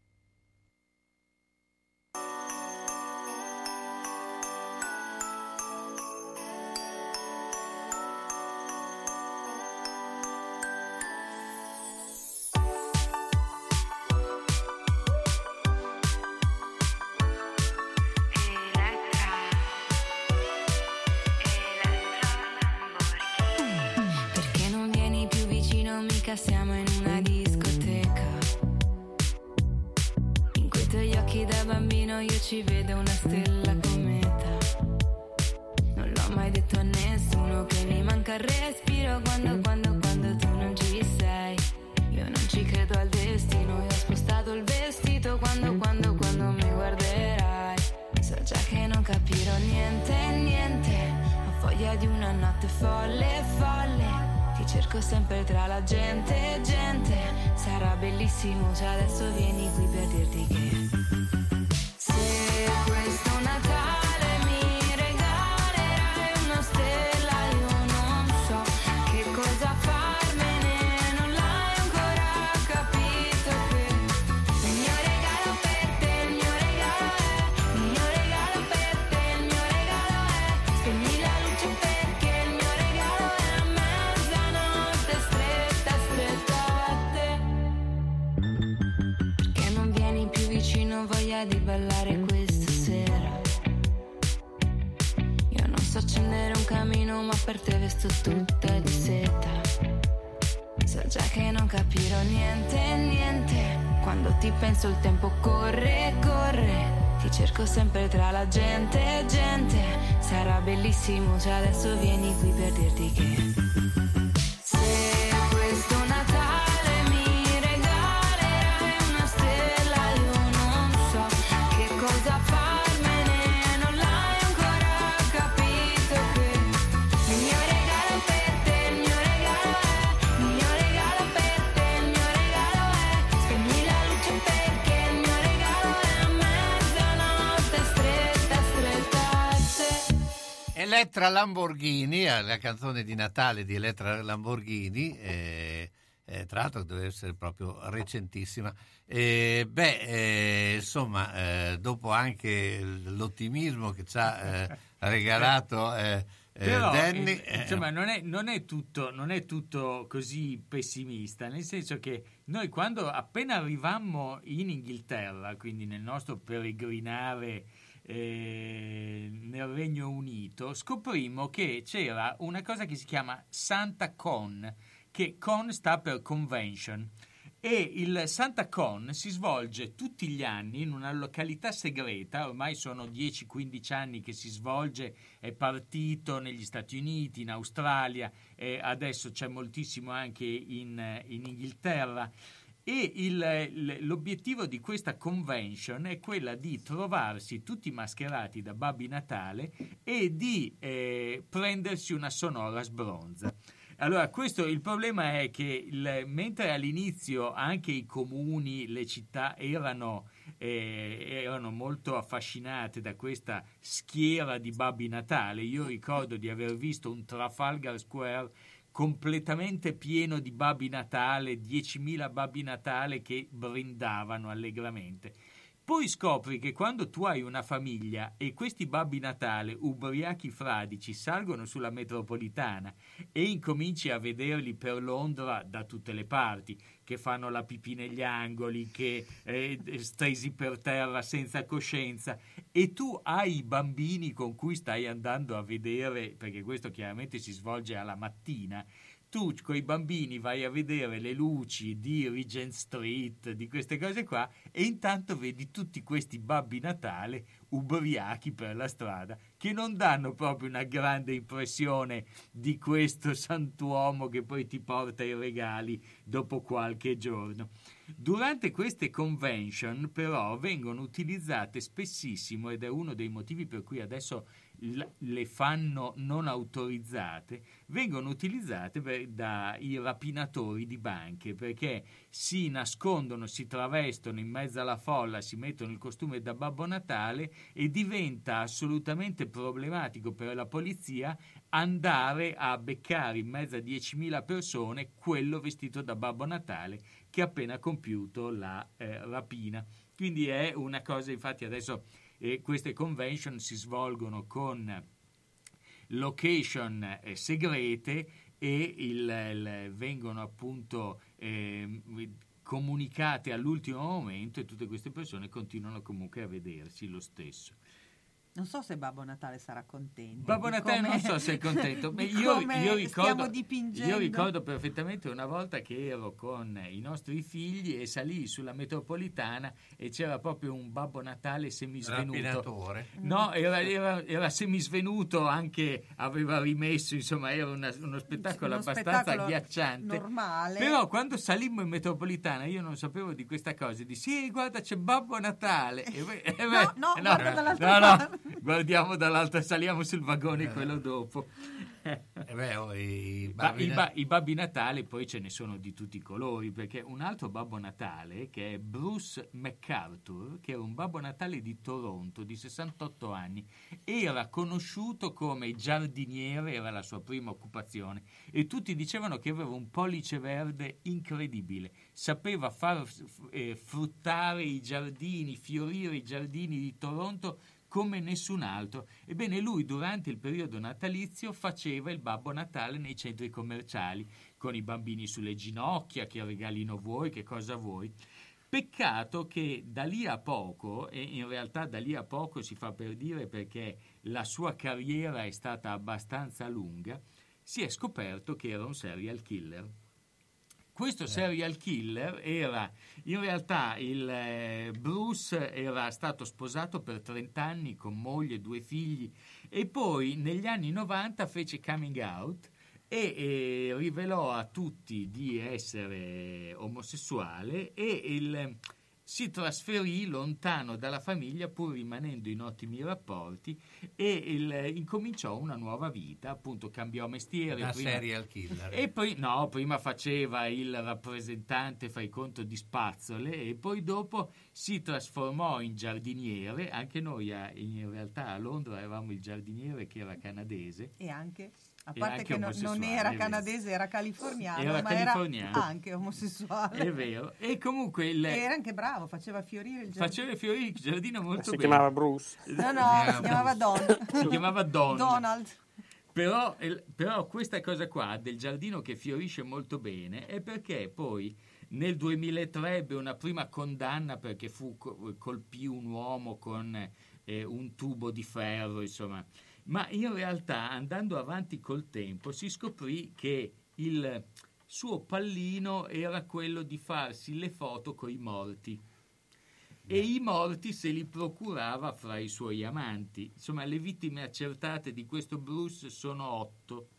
Elettra Lamborghini, eh, la canzone di Natale di Elettra Lamborghini, eh, eh, tra l'altro deve essere proprio recentissima. Eh, beh, eh, insomma, eh, dopo anche l'ottimismo che ci ha regalato Però, Danny, insomma, non è, non è tutto, non è tutto così pessimista, nel senso che noi quando appena arrivammo in Inghilterra, quindi nel nostro peregrinare eh, nel Regno Unito, scoprimmo che c'era una cosa che si chiama Santa Con, che Con sta per Convention. E il Santa Con si svolge tutti gli anni in una località segreta, ormai sono 10-15 anni che si svolge, è partito negli Stati Uniti, in Australia, adesso c'è moltissimo anche in, in Inghilterra. E il- l'obiettivo di questa convention è quella di trovarsi tutti mascherati da Babbi Natale e di eh, prendersi una sonora sbronza. Allora, questo il problema è che il- mentre all'inizio anche i comuni, le città erano, eh, erano molto affascinate da questa schiera di Babbi Natale, io ricordo di aver visto un Trafalgar Square completamente pieno di Babbi Natale, 10.000 Babbi Natale che brindavano allegramente. Poi scopri che quando tu hai una famiglia e questi babbi Natale, ubriachi fradici, salgono sulla metropolitana e incominci a vederli per Londra da tutte le parti, che fanno la pipì negli angoli, che eh, stesi per terra senza coscienza, e tu hai i bambini con cui stai andando a vedere, perché questo chiaramente si svolge alla mattina, tu con i bambini vai a vedere le luci di Regent Street, di queste cose qua, e intanto vedi tutti questi babbi Natale ubriachi per la strada, che non danno proprio una grande impressione di questo santuomo che poi ti porta i regali dopo qualche giorno. Durante queste convention, però, vengono utilizzate spessissimo, ed è uno dei motivi per cui adesso le fanno non autorizzate, vengono utilizzate per- dai rapinatori di banche perché si nascondono, si travestono in mezzo alla folla, si mettono il costume da Babbo Natale e diventa assolutamente problematico per la polizia andare a beccare in mezzo a 10.000 persone quello vestito da Babbo Natale che ha appena compiuto la eh, rapina. Quindi è una cosa, infatti adesso eh, queste convention si svolgono con location eh, segrete e il- il- vengono appunto eh, comunicate all'ultimo momento e tutte queste persone continuano comunque a vedersi lo stesso. Non so se Babbo Natale sarà contento. Babbo di Natale come- non so se è contento, ma di io, io ricordo, io ricordo perfettamente una volta che ero con i nostri figli e salì sulla metropolitana e c'era proprio un Babbo Natale semisvenuto. No, era, era, era semisvenuto, anche aveva rimesso, insomma, era una- uno spettacolo Uno abbastanza spettacolo agghiacciante. normale. Però quando salimmo in metropolitana io non sapevo di questa cosa, dissi, sì, guarda c'è Babbo Natale. E e beh, no, eh, guarda dall'altra no, no, parte. Guardiamo dall'altra, saliamo sul vagone quello dopo. Eh beh, oh, i babbi i, na- ba- i babbi Natale poi ce ne sono di tutti i colori, perché un altro Babbo Natale, che è Bruce MacArthur, che era un Babbo Natale di Toronto di 68 anni, era conosciuto come giardiniere, era la sua prima occupazione, e tutti dicevano che aveva un pollice verde incredibile, sapeva far eh, fruttare i giardini, fiorire i giardini di Toronto come nessun altro. Ebbene, lui durante il periodo natalizio faceva il Babbo Natale nei centri commerciali, con i bambini sulle ginocchia, che regalino vuoi, che cosa vuoi. Peccato che da lì a poco, e in realtà da lì a poco si fa per dire perché la sua carriera è stata abbastanza lunga, si è scoperto che era un serial killer. Questo serial killer era in realtà il eh, Bruce era stato sposato per 30 anni con moglie e due figli e poi negli anni 90 fece coming out e eh, rivelò a tutti di essere omosessuale e il- si trasferì lontano dalla famiglia pur rimanendo in ottimi rapporti e il- incominciò una nuova vita, appunto cambiò mestiere. Da prima- serial killer. E poi no, prima faceva il rappresentante, fai conto, di spazzole e poi dopo si trasformò in giardiniere, anche noi a- in realtà a Londra avevamo il giardiniere che era canadese. E anche, a parte che no- non era canadese, era californiano, Era ma californiano. era anche omosessuale. È vero. E comunque il, era anche bravo, faceva fiorire il giardino. faceva fiorire il giardino molto Si bene. chiamava Bruce. No, no, si chiamava Don. Si chiamava Don. Donald. Però, però questa cosa qua del giardino che fiorisce molto bene è perché poi nel 2003 ebbe una prima condanna perché fu, co- colpì un uomo con eh, un tubo di ferro, insomma. Ma in realtà andando avanti col tempo si scoprì che il suo pallino era quello di farsi le foto coi morti e i morti se li procurava fra i suoi amanti. Insomma, le vittime accertate di questo Bruce sono otto.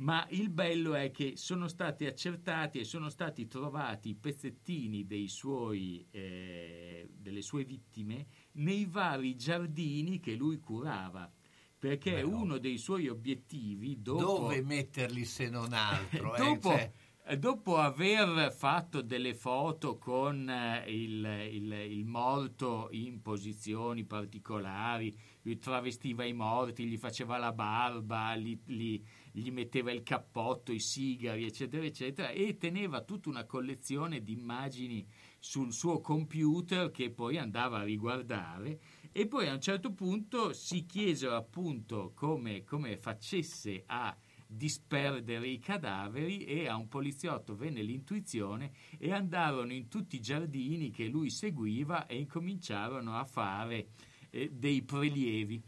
Ma il bello è che sono stati accertati e sono stati trovati i pezzettini dei suoi, eh, delle sue vittime nei vari giardini che lui curava. Perché Beh, uno dei suoi obiettivi, dopo, Dove metterli se non altro? eh? dopo, Cioè, eh, dopo aver fatto delle foto con eh, il, il- il morto in posizioni particolari, lui travestiva i morti, gli faceva la barba, gli, gli- gli metteva il cappotto, i sigari, eccetera, eccetera, e teneva tutta una collezione di immagini sul suo computer che poi andava a riguardare e poi a un certo punto si chiesero appunto come, come facesse a disperdere i cadaveri e a un poliziotto venne l'intuizione e andarono in tutti i giardini che lui seguiva e incominciarono a fare eh, dei prelievi.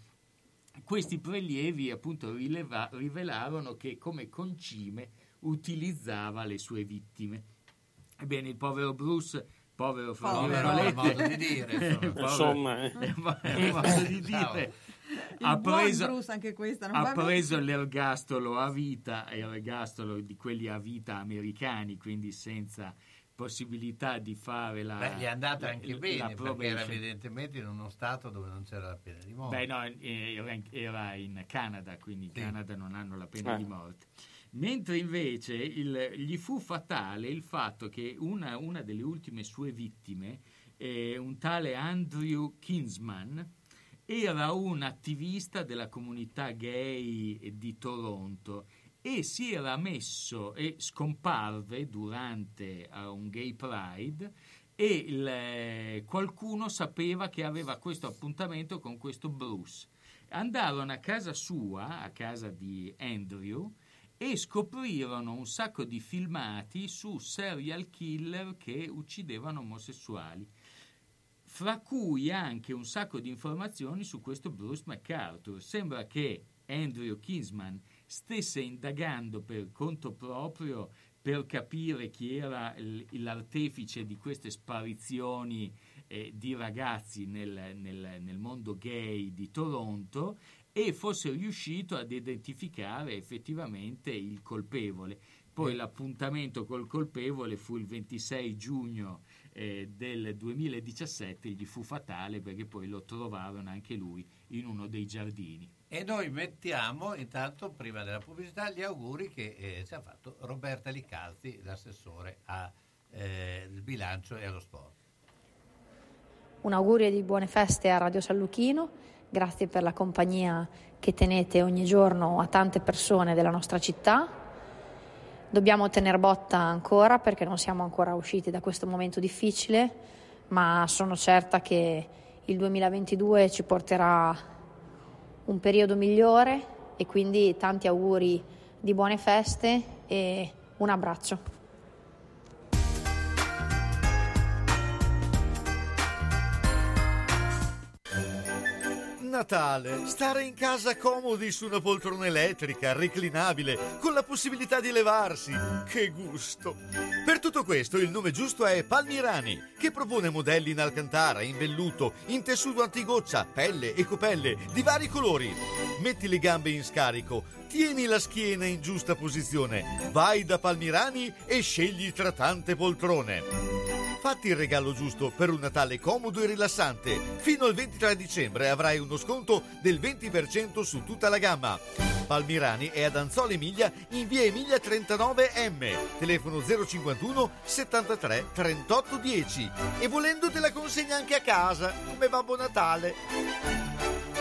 Questi prelievi appunto rileva- rivelarono che come concime utilizzava le sue vittime. Ebbene, il povero Bruce, povero virgolette, è modo di dire, insomma. eh. modo di dire. Il Ha preso, Bruce, anche questa non ha preso l'ergastolo a vita, e l'ergastolo di quelli a vita americani, quindi senza possibilità di fare la beh, gli è andata la- anche la bene perché era evidentemente in uno stato dove non c'era la pena di morte. Beh, no, eh, era in, era in Canada, quindi in Sì. Canada non hanno la pena Eh. di morte. Mentre invece il- gli fu fatale il fatto che una, una delle ultime sue vittime, eh, un tale Andrew Kinsman, era un attivista della comunità gay di Toronto e si era messo e scomparve durante eh, un gay pride e il, eh, qualcuno sapeva che aveva questo appuntamento con questo Bruce. Andarono a casa sua, a casa di Andrew, e scoprirono un sacco di filmati su serial killer che uccidevano omosessuali. fra cui anche un sacco di informazioni su questo Bruce MacArthur. Sembra che Andrew Kinsman stesse indagando per conto proprio per capire chi era l'artefice di queste sparizioni eh, di ragazzi nel, nel- nel mondo gay di Toronto e fosse riuscito ad identificare effettivamente il colpevole. Poi l'appuntamento col colpevole fu il 26 giugno eh, del 2017, gli fu fatale perché poi lo trovarono anche lui in uno dei giardini. E noi mettiamo intanto, prima della pubblicità, gli auguri che eh, ci ha fatto Roberta Licalzi, l'assessore al bilancio e allo sport. Un augurio di buone feste a Radio San Luchino, grazie per la compagnia che tenete ogni giorno a tante persone della nostra citta. Dobbiamo tenere botta ancora perché non siamo ancora usciti da questo momento difficile, ma sono certa che il 2022 ci porterà un periodo migliore e quindi tanti auguri di buone feste e un abbraccio. Natale, stare in casa comodi su una poltrona elettrica, reclinabile, con la possibilità di levarsi. Che gusto! Per tutto questo il nome giusto è Palmirani, che propone modelli in alcantara, in velluto, in tessuto antigoccia, pelle e copelle di vari colori. Metti le gambe in scarico, tieni la schiena in giusta posizione, vai da Palmirani e scegli tra tante poltrone. Fatti il regalo giusto per un Natale comodo e rilassante. Fino al 23 dicembre avrai uno sconto del 20% su tutta la gamma. Palmirani è ad Anzola Emilia in via Emilia 39M, telefono 051 73 38 10 e volendo te la consegna anche a casa come Babbo Natale.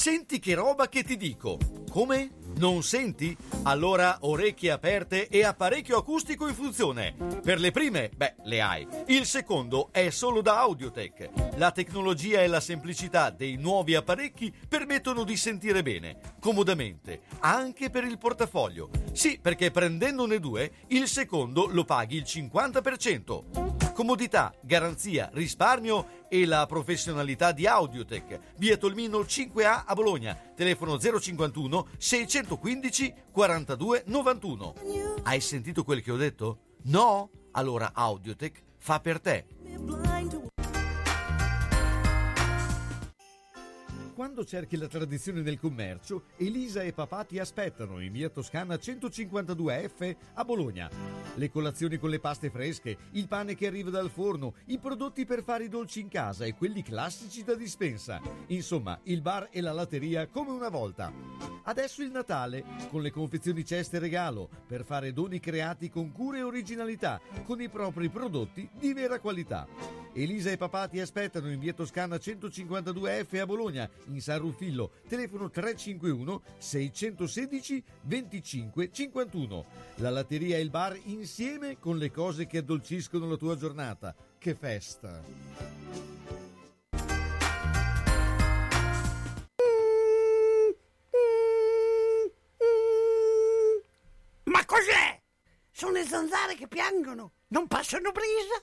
Senti che roba che ti dico. Come? Non senti? Allora orecchie aperte e apparecchio acustico in funzione. Per le prime, beh, le hai. Il secondo è solo da Audiotech. La tecnologia e la semplicità dei nuovi apparecchi permettono di sentire bene, comodamente, anche per il portafoglio. Sì, perché prendendone due, il secondo lo paghi il 50%. Comodità, garanzia, risparmio e la professionalità di Audiotech. Via Tolmino 5A a Bologna. Telefono 051 615 42 91. Hai sentito quel che ho detto? No? Allora Audiotech fa per te. Quando cerchi la tradizione nel commercio, Elisa e papà ti aspettano in via Toscana 152F a Bologna. Le colazioni con le paste fresche, il pane che arriva dal forno, i prodotti per fare i dolci in casa e quelli classici da dispensa. Insomma, il bar e la latteria come una volta. Adesso il Natale, con le confezioni ceste regalo, per fare doni creati con cura e originalità, con i propri prodotti di vera qualità. Elisa e papà ti aspettano in via Toscana 152F a Bologna, in San Rufillo, telefono 351 616 25 51. La latteria e il bar insieme con le cose che addolciscono la tua giornata. Che festa! Ma cos'è? Sono le zanzare che piangono, non passano brisa.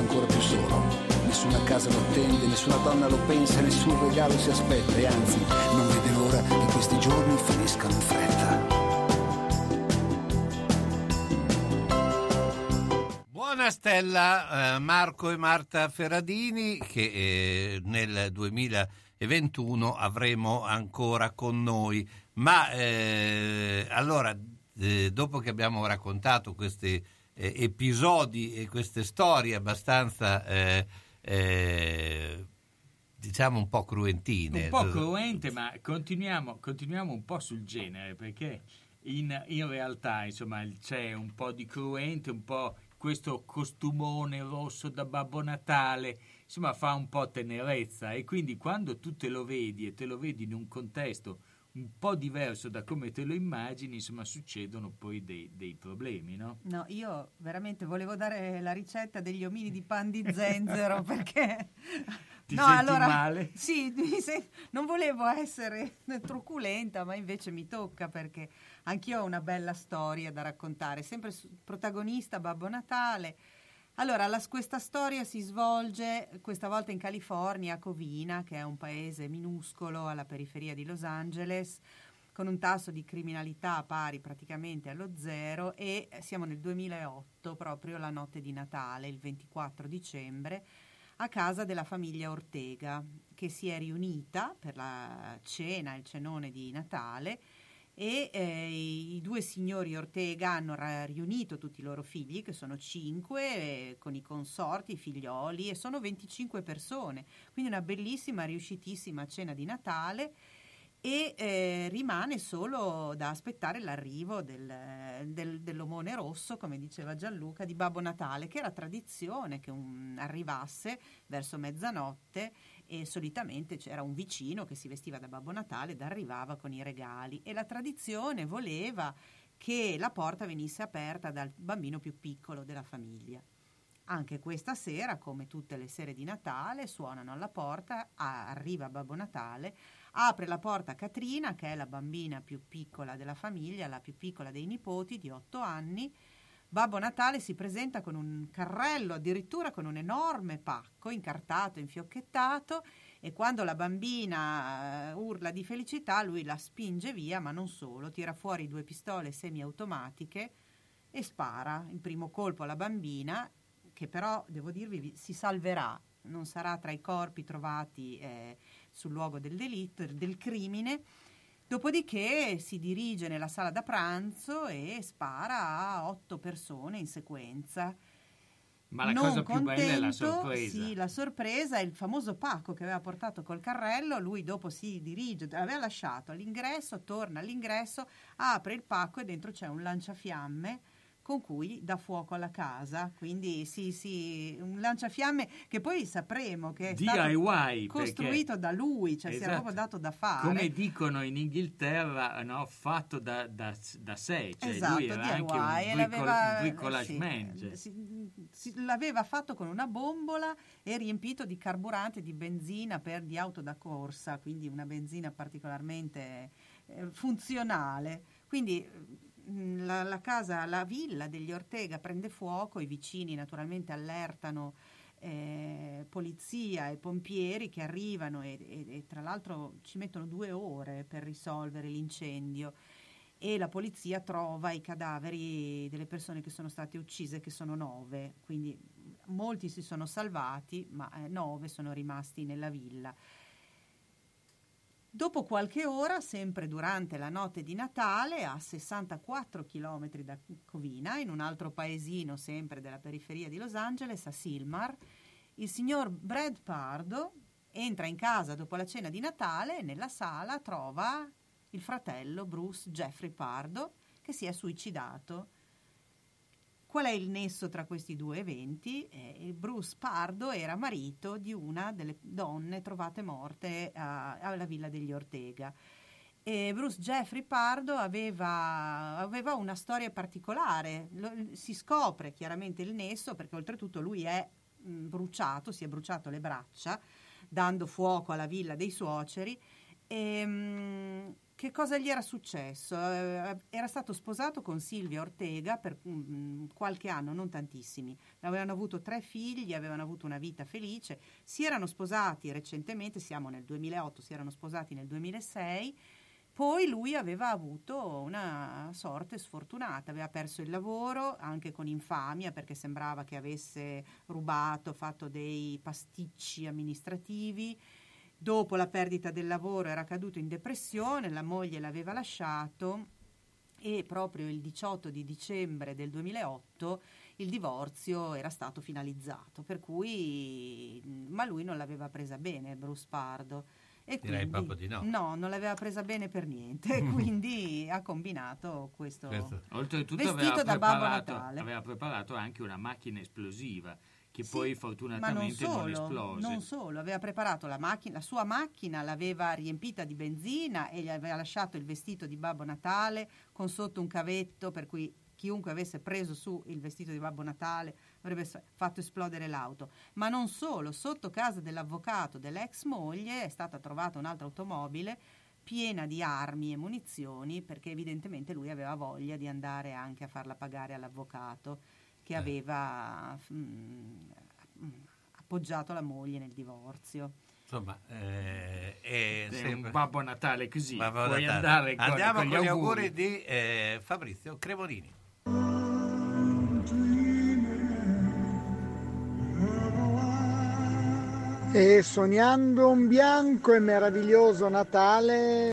Ancora più solo. Nessuna casa lo attende, nessuna donna lo pensa, nessun regalo si aspetta e anzi non vede l'ora che questi giorni finiscano in fretta. Buona Stella, eh, Marco e Marta Ferradini che eh, nel 2021 avremo ancora con noi. Ma eh, allora, eh, dopo che abbiamo raccontato questi episodi e queste storie abbastanza, diciamo, un po' cruentine. Un po' cruente, ma continuiamo, continuiamo un po' sul genere, perché in, in realtà insomma, c'è un po' di cruente, un po' questo costumone rosso da Babbo Natale, insomma fa un po' tenerezza e quindi quando tu te lo vedi e te lo vedi in un contesto un po' diverso da come te lo immagini, insomma succedono poi dei, dei problemi, no? No, io veramente volevo dare la ricetta degli omini di pan di zenzero perché... Ti no, senti allora, male? Sì, non volevo essere truculenta, ma invece mi tocca perché anch'io ho una bella storia da raccontare. Sempre su- protagonista Babbo Natale. Allora, la- questa storia si svolge questa volta in California, a Covina, che è un paese minuscolo alla periferia di Los Angeles, con un tasso di criminalità pari praticamente allo zero e siamo nel 2008, proprio la notte di Natale, il 24 dicembre, a casa della famiglia Ortega, che si è riunita per la cena, il cenone di Natale e eh, i due signori Ortega hanno riunito tutti i loro figli, che sono cinque, eh, con i consorti, i figlioli, e sono 25 persone. Quindi una bellissima, riuscitissima cena di Natale e eh, rimane solo da aspettare l'arrivo del, del- dell'omone rosso, come diceva Gianluca, di Babbo Natale, che era tradizione che un- arrivasse verso mezzanotte e solitamente c'era un vicino che si vestiva da Babbo Natale ed arrivava con i regali e la tradizione voleva che la porta venisse aperta dal bambino più piccolo della famiglia. Anche questa sera, come tutte le sere di Natale, suonano alla porta, arriva Babbo Natale, apre la porta Catrina, che è la bambina più piccola della famiglia, la più piccola dei nipoti, di otto anni. Babbo Natale si presenta con un carrello, addirittura con un enorme pacco incartato, infiocchettato, e quando la bambina eh, urla di felicità, lui la spinge via, ma non solo, tira fuori due pistole semiautomatiche e spara il primo colpo alla bambina, che però, devo dirvi, vi- si salverà, non sarà tra i corpi trovati eh, sul luogo del delitto, del crimine. Dopodiché si dirige nella sala da pranzo e spara a otto persone in sequenza. Ma la Non cosa più bella è la sorpresa. Sì, la sorpresa è il famoso pacco che aveva portato col carrello. Lui dopo si dirige, aveva lasciato all'ingresso, torna all'ingresso, apre il pacco e dentro c'è un lanciafiamme con cui dà fuoco alla casa, quindi sì, sì, un lanciafiamme che poi sapremo che è DIY, costruito da lui, cioè si era Esatto. proprio dato da fare. Come dicono in Inghilterra, no, fatto da, da- da sé, cioè esatto, lui era anche DIY, un e bricol- l'aveva- bricolage sì, man, si- si- l'aveva fatto con una bombola e riempito di carburante, di benzina per di auto da corsa, quindi una benzina particolarmente eh, funzionale. Quindi la, la casa, la villa degli Ortega prende fuoco, i vicini naturalmente allertano eh, polizia e pompieri che arrivano e, e- e tra l'altro ci mettono due ore per risolvere l'incendio e la polizia trova i cadaveri delle persone che sono state uccise, che sono nove, quindi molti si sono salvati, ma eh, nove sono rimasti nella villa. Dopo qualche ora, sempre durante la notte di Natale, a 64 km da Covina, in un altro paesino sempre della periferia di Los Angeles, a Silmar, il signor Brad Pardo entra in casa dopo la cena di Natale e nella sala trova il fratello Bruce Jeffrey Pardo che si è suicidato. Qual è il nesso tra questi due eventi? Eh, Bruce Pardo era marito di una delle donne trovate morte a- alla villa degli Ortega. E Bruce Jeffrey Pardo aveva, aveva una storia particolare, Lo- si scopre chiaramente il nesso perché oltretutto lui è mh, bruciato, si è bruciato le braccia dando fuoco alla villa dei suoceri. E, mh, che cosa gli era successo? Eh, era stato sposato con Silvia Ortega per mm, qualche anno, non tantissimi. Avevano avuto tre figli, avevano avuto una vita felice. Si erano sposati recentemente, siamo nel 2008, si erano sposati nel 2006. Poi lui aveva avuto una sorte sfortunata, aveva perso il lavoro anche con infamia perché sembrava che avesse rubato, fatto dei pasticci amministrativi. Dopo la perdita del lavoro era caduto in depressione, la moglie l'aveva lasciato e proprio il 18 di dicembre del 2008 il divorzio era stato finalizzato, per cui ma lui non l'aveva presa bene Bruce Pardo. E Direi quindi- proprio di no. No, non l'aveva presa bene per niente, quindi ha combinato questo, Oltretutto vestito da Babbo Natale. aveva preparato anche una macchina esplosiva che Sì, poi non fortunatamente non, solo, esplose. non solo, aveva preparato la macchina, la sua macchina l'aveva riempita di benzina e gli aveva lasciato il vestito di Babbo Natale con sotto un cavetto per cui chiunque avesse preso su il vestito di Babbo Natale avrebbe fatto esplodere l'auto. Ma non solo, sotto casa dell'avvocato dell'ex moglie è stata trovata un'altra automobile piena di armi e munizioni perché evidentemente lui aveva voglia di andare anche a farla pagare all'avvocato che aveva mm, mm, appoggiato la moglie nel divorzio. Insomma, eh, è, È sempre- un Babbo Natale così. Babbo Puoi Natale. andare con, Andiamo con gli auguri. auguri di eh, Fabrizio Cremonini. E sognando un bianco e meraviglioso Natale.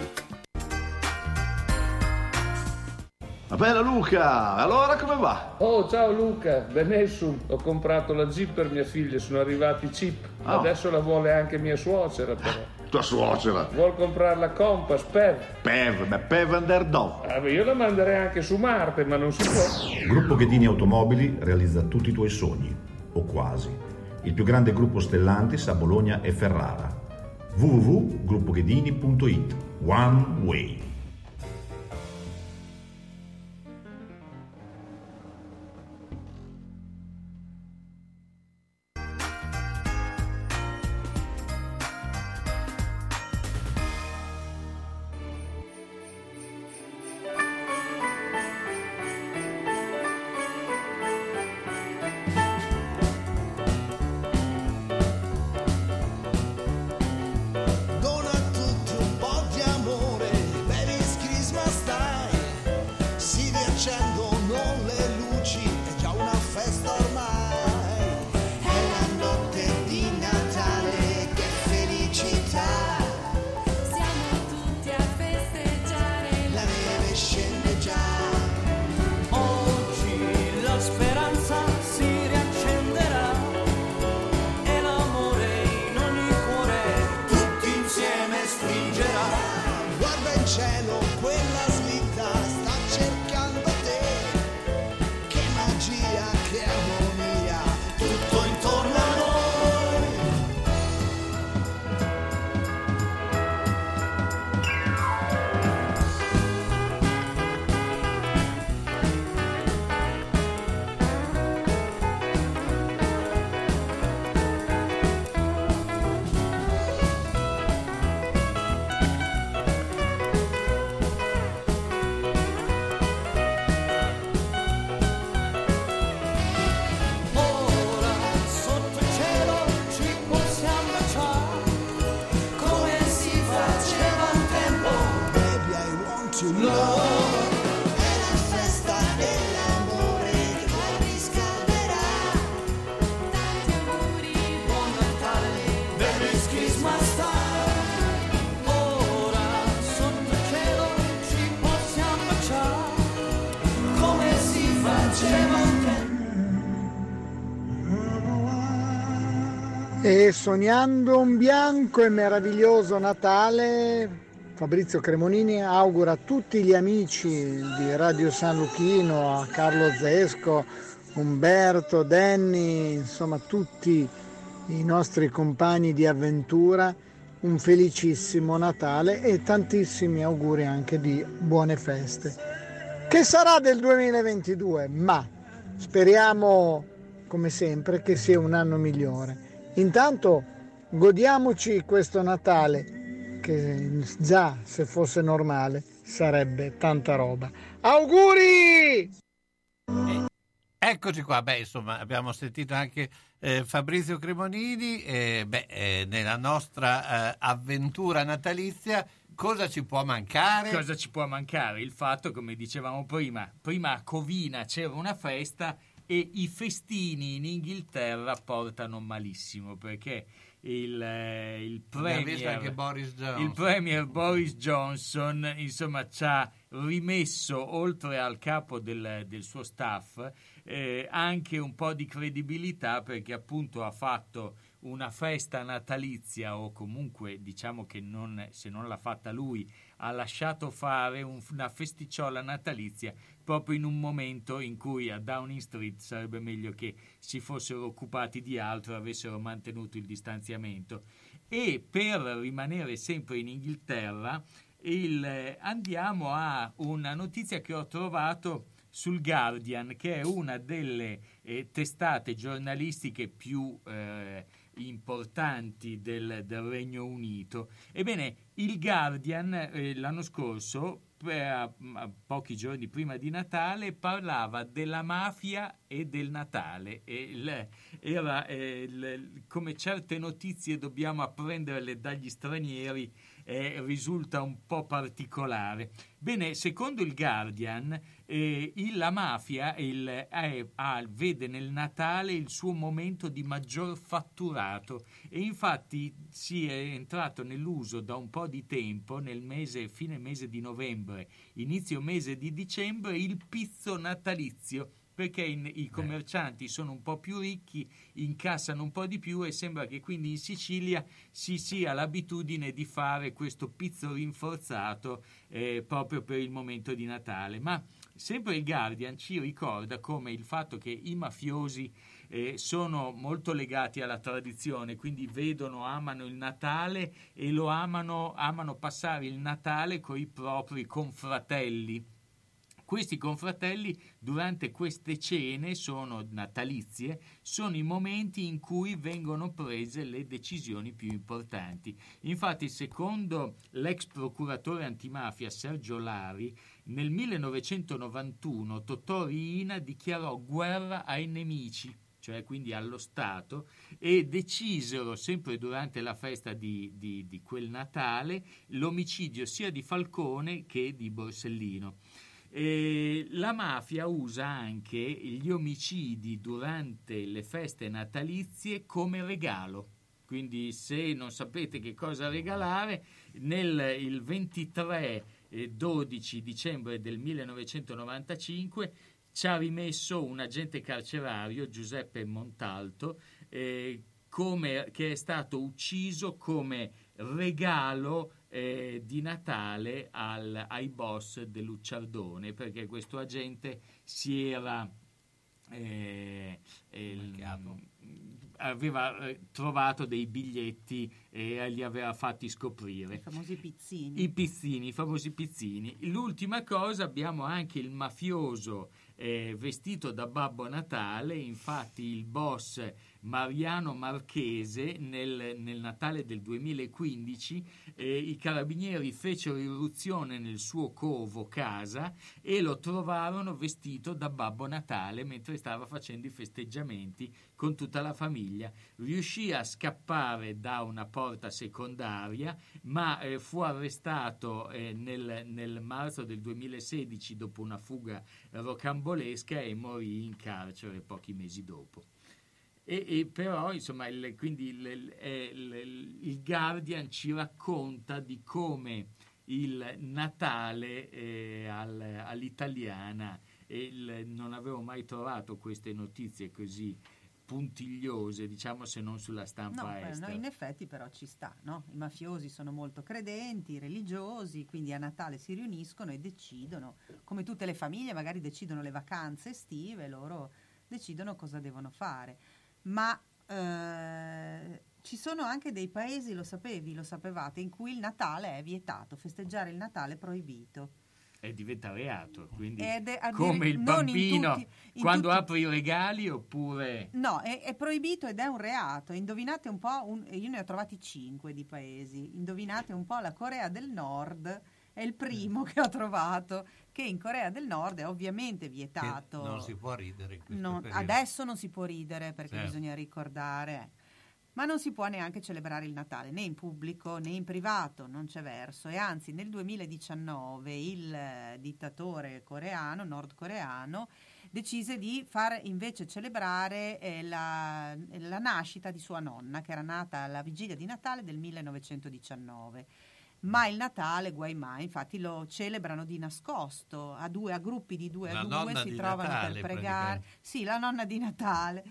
Ma bella Luca, allora come va? Oh, ciao Luca, benissimo. Ho comprato la Jeep per mia figlia, sono arrivati i chip. Ah. Adesso la vuole anche mia suocera, però. Tua suocera. Vuol comprare la Compass, PEV. Pev, beh, Pev Underdog. Ah, io la manderei anche su Marte, ma non si può. Gruppo Ghedini Automobili realizza tutti i tuoi sogni, o quasi. Il più grande gruppo Stellantis a Bologna e Ferrara. www.gruppoghedini.it One Way. Sognando un bianco e meraviglioso Natale, Fabrizio Cremonini augura a tutti gli amici di Radio San Luchino, a Carlo Zesco, Umberto, Danny, insomma tutti i nostri compagni di avventura un felicissimo Natale e tantissimi auguri anche di buone feste. Che sarà del 2022? Ma speriamo come sempre che sia un anno migliore. Intanto godiamoci questo Natale che già se fosse normale sarebbe tanta roba. Auguri! Eccoci qua, beh, insomma, abbiamo sentito anche eh, Fabrizio Cremonini, eh, beh, eh, nella nostra eh, avventura natalizia, cosa ci può mancare? Cosa ci può mancare? Il fatto, come dicevamo prima, prima a Covina c'era una festa e i festini in Inghilterra portano malissimo perché il, eh, il premier, anche Boris il premier Boris Johnson insomma ci ha rimesso oltre al capo del, del suo staff eh, anche un po' di credibilità perché appunto ha fatto una festa natalizia o comunque diciamo che non, se non l'ha fatta lui ha lasciato fare un- una festicciola natalizia proprio in un momento in cui a Downing Street sarebbe meglio che si fossero occupati di altro avessero mantenuto il distanziamento e per rimanere sempre in Inghilterra il- eh, andiamo a una notizia che ho trovato sul Guardian, che è una delle eh, testate giornalistiche più eh, importanti del, del Regno Unito. Ebbene, il Guardian eh, l'anno scorso, pochi giorni prima di Natale, parlava della mafia e del Natale. E era eh, come certe notizie dobbiamo apprenderle dagli stranieri, eh, risulta un po' particolare. Bene, secondo il Guardian, eh, la mafia il- è- ha- vede nel Natale il suo momento di maggior fatturato e infatti si è entrato nell'uso da un po' di tempo, nel mese, fine mese di novembre, inizio mese di dicembre, il pizzo natalizio perché in- i commercianti sono un po' più ricchi, incassano un po' di più e sembra che quindi in Sicilia si sia l'abitudine di fare questo pizzo rinforzato eh, proprio per il momento di Natale. Ma sempre il Guardian ci ricorda come il fatto che i mafiosi eh, sono molto legati alla tradizione, quindi vedono, amano il Natale e lo amano, amano passare il Natale con i propri confratelli. Questi confratelli durante queste cene sono natalizie, sono i momenti in cui vengono prese le decisioni più importanti. Infatti, secondo l'ex procuratore antimafia Sergio Lari, nel 1991 Totò Riina dichiarò guerra ai nemici cioè quindi allo Stato, e decisero, sempre durante la festa di, di- di quel Natale, l'omicidio sia di Falcone che di Borsellino. E la mafia usa anche gli omicidi durante le feste natalizie come regalo. Quindi se non sapete che cosa regalare, nel il 23 e 12 dicembre del 1995 ci ha rimesso un agente carcerario, Giuseppe Montalto, eh, come- che è stato ucciso come regalo eh, di Natale al- ai boss dell'Ucciardone, perché questo agente si era... eh, eh, aveva eh, trovato dei biglietti e li aveva fatti scoprire. I famosi pizzini. I pizzini, i famosi pizzini. L'ultima cosa, abbiamo anche il mafioso eh, vestito da Babbo Natale, infatti il boss Mariano Marchese nel, nel Natale del 2015 eh, i carabinieri fecero irruzione nel suo covo casa e lo trovarono vestito da Babbo Natale mentre stava facendo i festeggiamenti con tutta la famiglia. Riuscì a scappare da una porta secondaria, ma eh, fu arrestato eh, nel, nel marzo del 2016 dopo una fuga rocambolesca e morì in carcere pochi mesi dopo. E, e però, insomma, il, quindi il, il- il- Guardian ci racconta di come il Natale eh, al- all'italiana, e non avevo mai trovato queste notizie così puntigliose, diciamo se non sulla stampa No, beh, no, estera. in effetti però ci sta, no? I mafiosi sono molto credenti, religiosi, quindi a Natale si riuniscono e decidono, come tutte le famiglie magari decidono le vacanze estive, loro decidono cosa devono fare. Ma eh, ci sono anche dei paesi, lo sapevi, lo sapevate, in cui il Natale è vietato, festeggiare il Natale è proibito. E diventa reato, quindi è come il in bambino tutti- in quando tutti- apre i regali oppure... No, è, è proibito ed è un reato. Indovinate un po', un- io ne ho trovati cinque di paesi. Indovinate un po', la Corea del Nord è il primo che ho trovato, che in Corea del Nord è ovviamente Che vietato. non si può ridere Non- adesso non si può ridere perché Certo. bisogna ricordare. ma non si può neanche celebrare il Natale né in pubblico né in privato, non c'è verso. E anzi, nel 2019 il eh, dittatore coreano, nordcoreano, decise di far invece celebrare eh, la, la nascita di sua nonna, che era nata alla vigilia di Natale del 1919 ma il Natale guai mai, infatti lo celebrano di nascosto, a, due, a gruppi di due a due, si trovano Natale, per pregare. Sì, la nonna di Natale.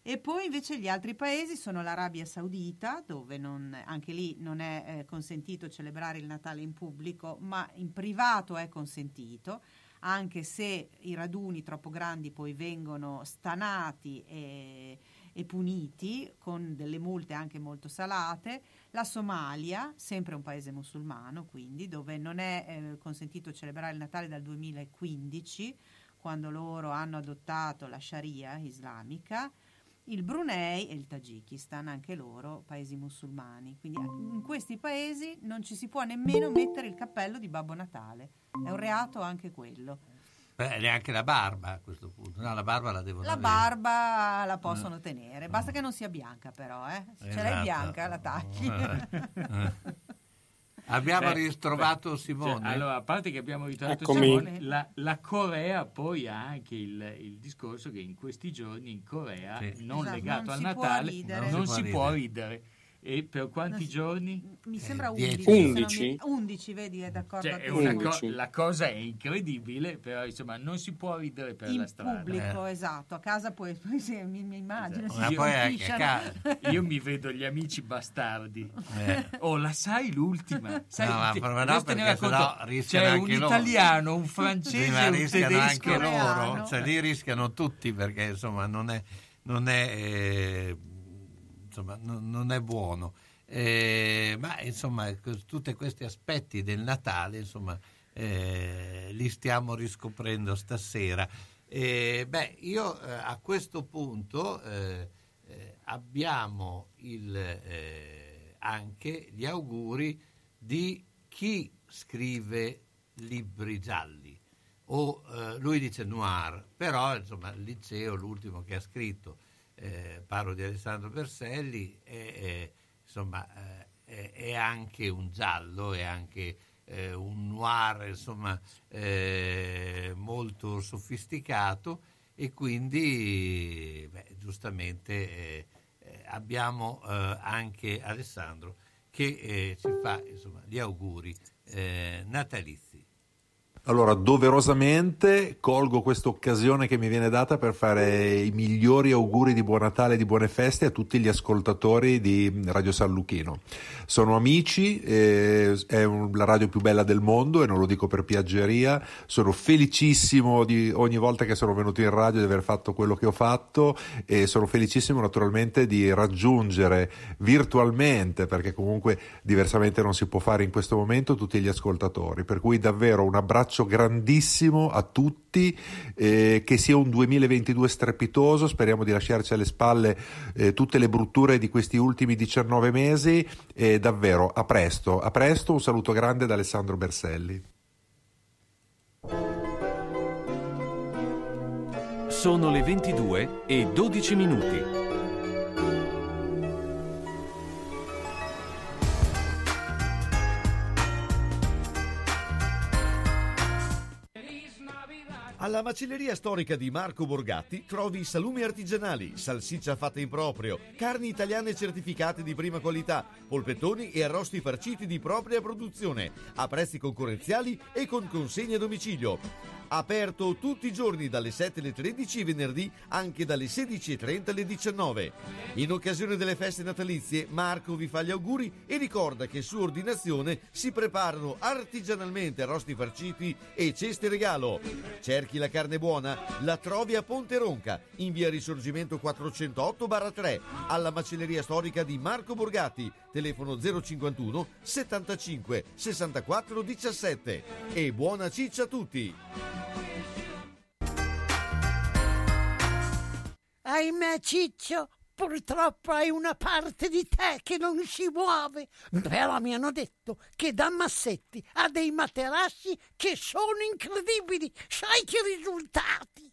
E poi invece gli altri paesi sono l'Arabia Saudita, dove non- anche lì non è eh, consentito celebrare il Natale in pubblico, ma in privato è consentito, anche se i raduni troppo grandi poi vengono stanati e, e puniti con delle multe anche molto salate. La Somalia, sempre un paese musulmano, quindi, dove non è eh, consentito celebrare il Natale dal 2015, quando loro hanno adottato la Sharia islamica il Brunei e il Tagikistan, anche loro paesi musulmani. Quindi in questi paesi non ci si può nemmeno mettere il cappello di Babbo Natale. È un reato anche quello. Beh, neanche la barba a questo punto. No, la barba la devono La avere. barba la possono tenere, basta che non sia bianca però, eh. Se ce l'hai Esatto. bianca la tagli. Eh. Abbiamo Eh, ritrovato beh, Simone. cioè, allora, a parte che abbiamo ritrovato Eccomi. Simone, la, la Corea poi ha anche il, il discorso che in questi giorni in Corea, Sì. non Esatto, legato non al si può Natale, ridere. non si può ridere. E per quanti si- giorni? Mi sembra dieci. 11. se non mi- 11? 11, vedi, è d'accordo. Cioè, è te. una co- 11. la cosa è incredibile, però insomma non si può ridere per in la strada. pubblico, esatto. A casa poi, poi sì, mi, mi immagino. si Io- colpisciano. Io mi vedo gli amici bastardi. Eh. Oh, la sai l'ultima? Sai, No, ma ti- ma no, perché sennò rischiano C'è un italiano, un francese Sì, ma un rischiano tedesco. anche loro, cioè lì rischiano tutti perché insomma non è, non è, eh, insomma, non, non è buono. Eh, ma insomma que- tutti questi aspetti del Natale insomma eh, li stiamo riscoprendo stasera. Eh, beh, io eh, a questo punto eh, eh, abbiamo il, anche gli auguri di chi scrive libri gialli o lui dice noir, però insomma il liceo, l'ultimo che ha scritto, eh, parlo di Alessandro Berselli, è, è, insomma, eh, è, è anche un giallo, è anche eh, un noir insomma, eh, molto sofisticato e quindi beh, giustamente eh, eh, abbiamo anche Alessandro che ci fa insomma, gli auguri natalizi. Allora, doverosamente colgo questa occasione che mi viene data per fare i migliori auguri di buon Natale e di buone feste a tutti gli ascoltatori di Radio San Luchino. Sono amici, eh, è un- la radio più bella del mondo e non lo dico per piaggeria. Sono felicissimo di ogni volta che sono venuto in radio di aver fatto quello che ho fatto e sono felicissimo naturalmente di raggiungere virtualmente, perché comunque diversamente non si può fare in questo momento, tutti gli ascoltatori. Per cui davvero un abbraccio grandissimo a tutti, eh, che sia un 2022 strepitoso, speriamo di lasciarci alle spalle eh, tutte le brutture di questi ultimi 19 mesi e davvero a presto, a presto, un saluto grande da Alessandro Berselli. Sono le 22 e 12 minuti. Alla macelleria storica di Marco Borgatti trovi salumi artigianali, salsiccia fatta in proprio, carni italiane certificate di prima qualità, polpettoni e arrosti farciti di propria produzione, a prezzi concorrenziali e con consegna a domicilio. Aperto tutti i giorni dalle 7 alle 13 e venerdì anche dalle 16.30 alle 19. In occasione delle feste natalizie Marco vi fa gli auguri e ricorda che su ordinazione si preparano artigianalmente arrosti farciti e ceste regalo. Cerchi la carne buona? La trovi a Ponte Ronca, in via Risorgimento 408-3, alla macelleria storica di Marco Borgatti, telefono 051 75 64 17. E buona ciccia a tutti! Ahimè, Ciccio, purtroppo hai una parte di te che non si muove. Però mi hanno detto che da Massetti ha dei materassi che sono incredibili. Sai che risultati?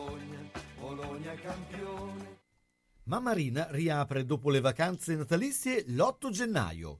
Bologna campione. Mammarina riapre dopo le vacanze natalizie l'8 gennaio.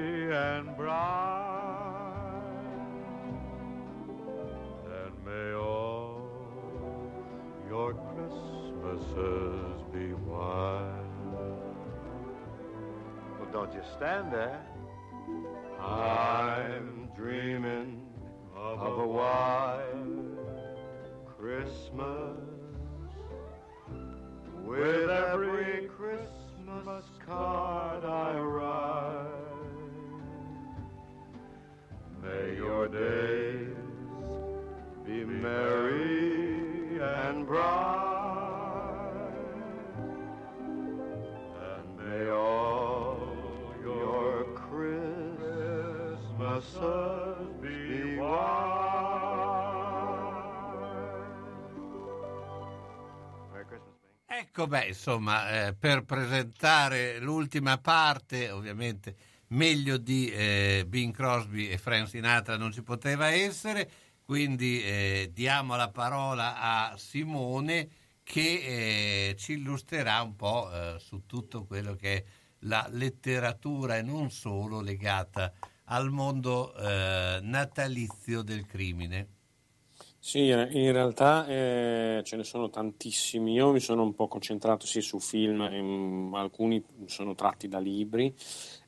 you stand there. I'm Ecco, beh, insomma, eh, per presentare l'ultima parte, ovviamente meglio di eh, Bing Crosby e Frank Sinatra non ci poteva essere, quindi eh, diamo la parola a Simone che eh, ci illustrerà un po' eh, su tutto quello che è la letteratura e non solo legata al mondo eh, natalizio del crimine. Sì, in realtà eh, ce ne sono tantissimi. Io mi sono un po' concentrato sì su film, ehm, alcuni sono tratti da libri,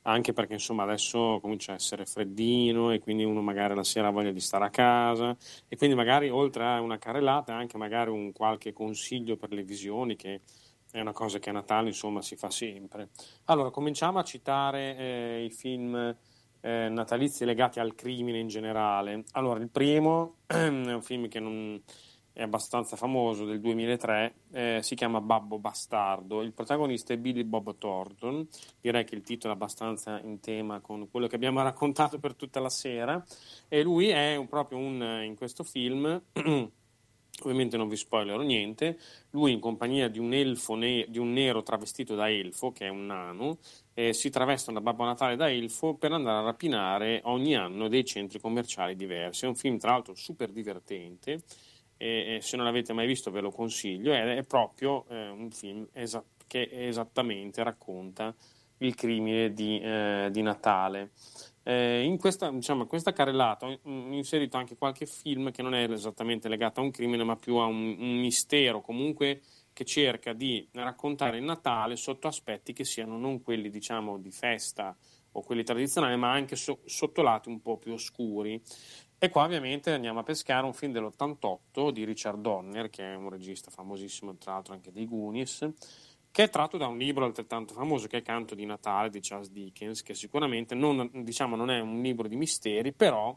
anche perché insomma adesso comincia a essere freddino e quindi uno magari la sera ha voglia di stare a casa e quindi magari oltre a una carrellata anche magari un qualche consiglio per le visioni che è una cosa che a Natale insomma si fa sempre. Allora cominciamo a citare eh, i film eh, natalizi legati al crimine in generale. Allora, il primo è un film che non, è abbastanza famoso del 2003, eh, si chiama Babbo Bastardo. Il protagonista è Billy Bob Thornton. Direi che il titolo è abbastanza in tema con quello che abbiamo raccontato per tutta la sera. E lui è un- proprio un, in questo film. Ovviamente non vi spoilerò niente. Lui, in compagnia di un elfo, ne- di un nero travestito da elfo, che è un nano, eh, si travestono da Babbo Natale da elfo per andare a rapinare ogni anno dei centri commerciali diversi. È un film, tra l'altro, super divertente. E, e se non l'avete mai visto, ve lo consiglio. Ed è proprio eh, un film esa- che esattamente racconta il crimine di, eh, di Natale. Eh, in questa, diciamo, questa carrellata ho inserito anche qualche film che non è esattamente legato a un crimine, ma più a un, un mistero, comunque che cerca di raccontare il Natale sotto aspetti che siano non quelli, diciamo, di festa o quelli tradizionali, ma anche so- sotto lati un po' più oscuri. E qua ovviamente andiamo a pescare un film dell'88 di Richard Donner, che è un regista famosissimo, tra l'altro anche dei Goonies, che è tratto da un libro altrettanto famoso che è Canto di Natale di Charles Dickens, che sicuramente non, diciamo, non è un libro di misteri, però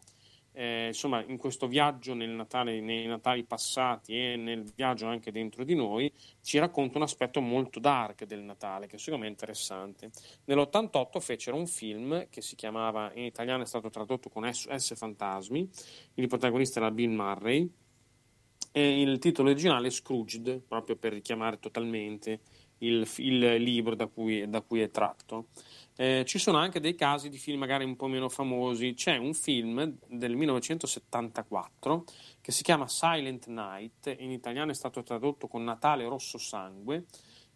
eh, insomma, in questo viaggio nel Natale, nei Natali passati e nel viaggio anche dentro di noi, ci racconta un aspetto molto dark del Natale, che secondo me è interessante. Nell'88 fecero un film che si chiamava, in italiano è stato tradotto con S, Fantasmi, il protagonista era Bill Murray, e il titolo originale è Scrooged, proprio per richiamare totalmente il, il libro da cui, da cui è tratto. Eh, ci sono anche dei casi di film magari un po' meno famosi. C'è un film del 1974 che si chiama Silent Night, in italiano è stato tradotto con Natale Rosso Sangue,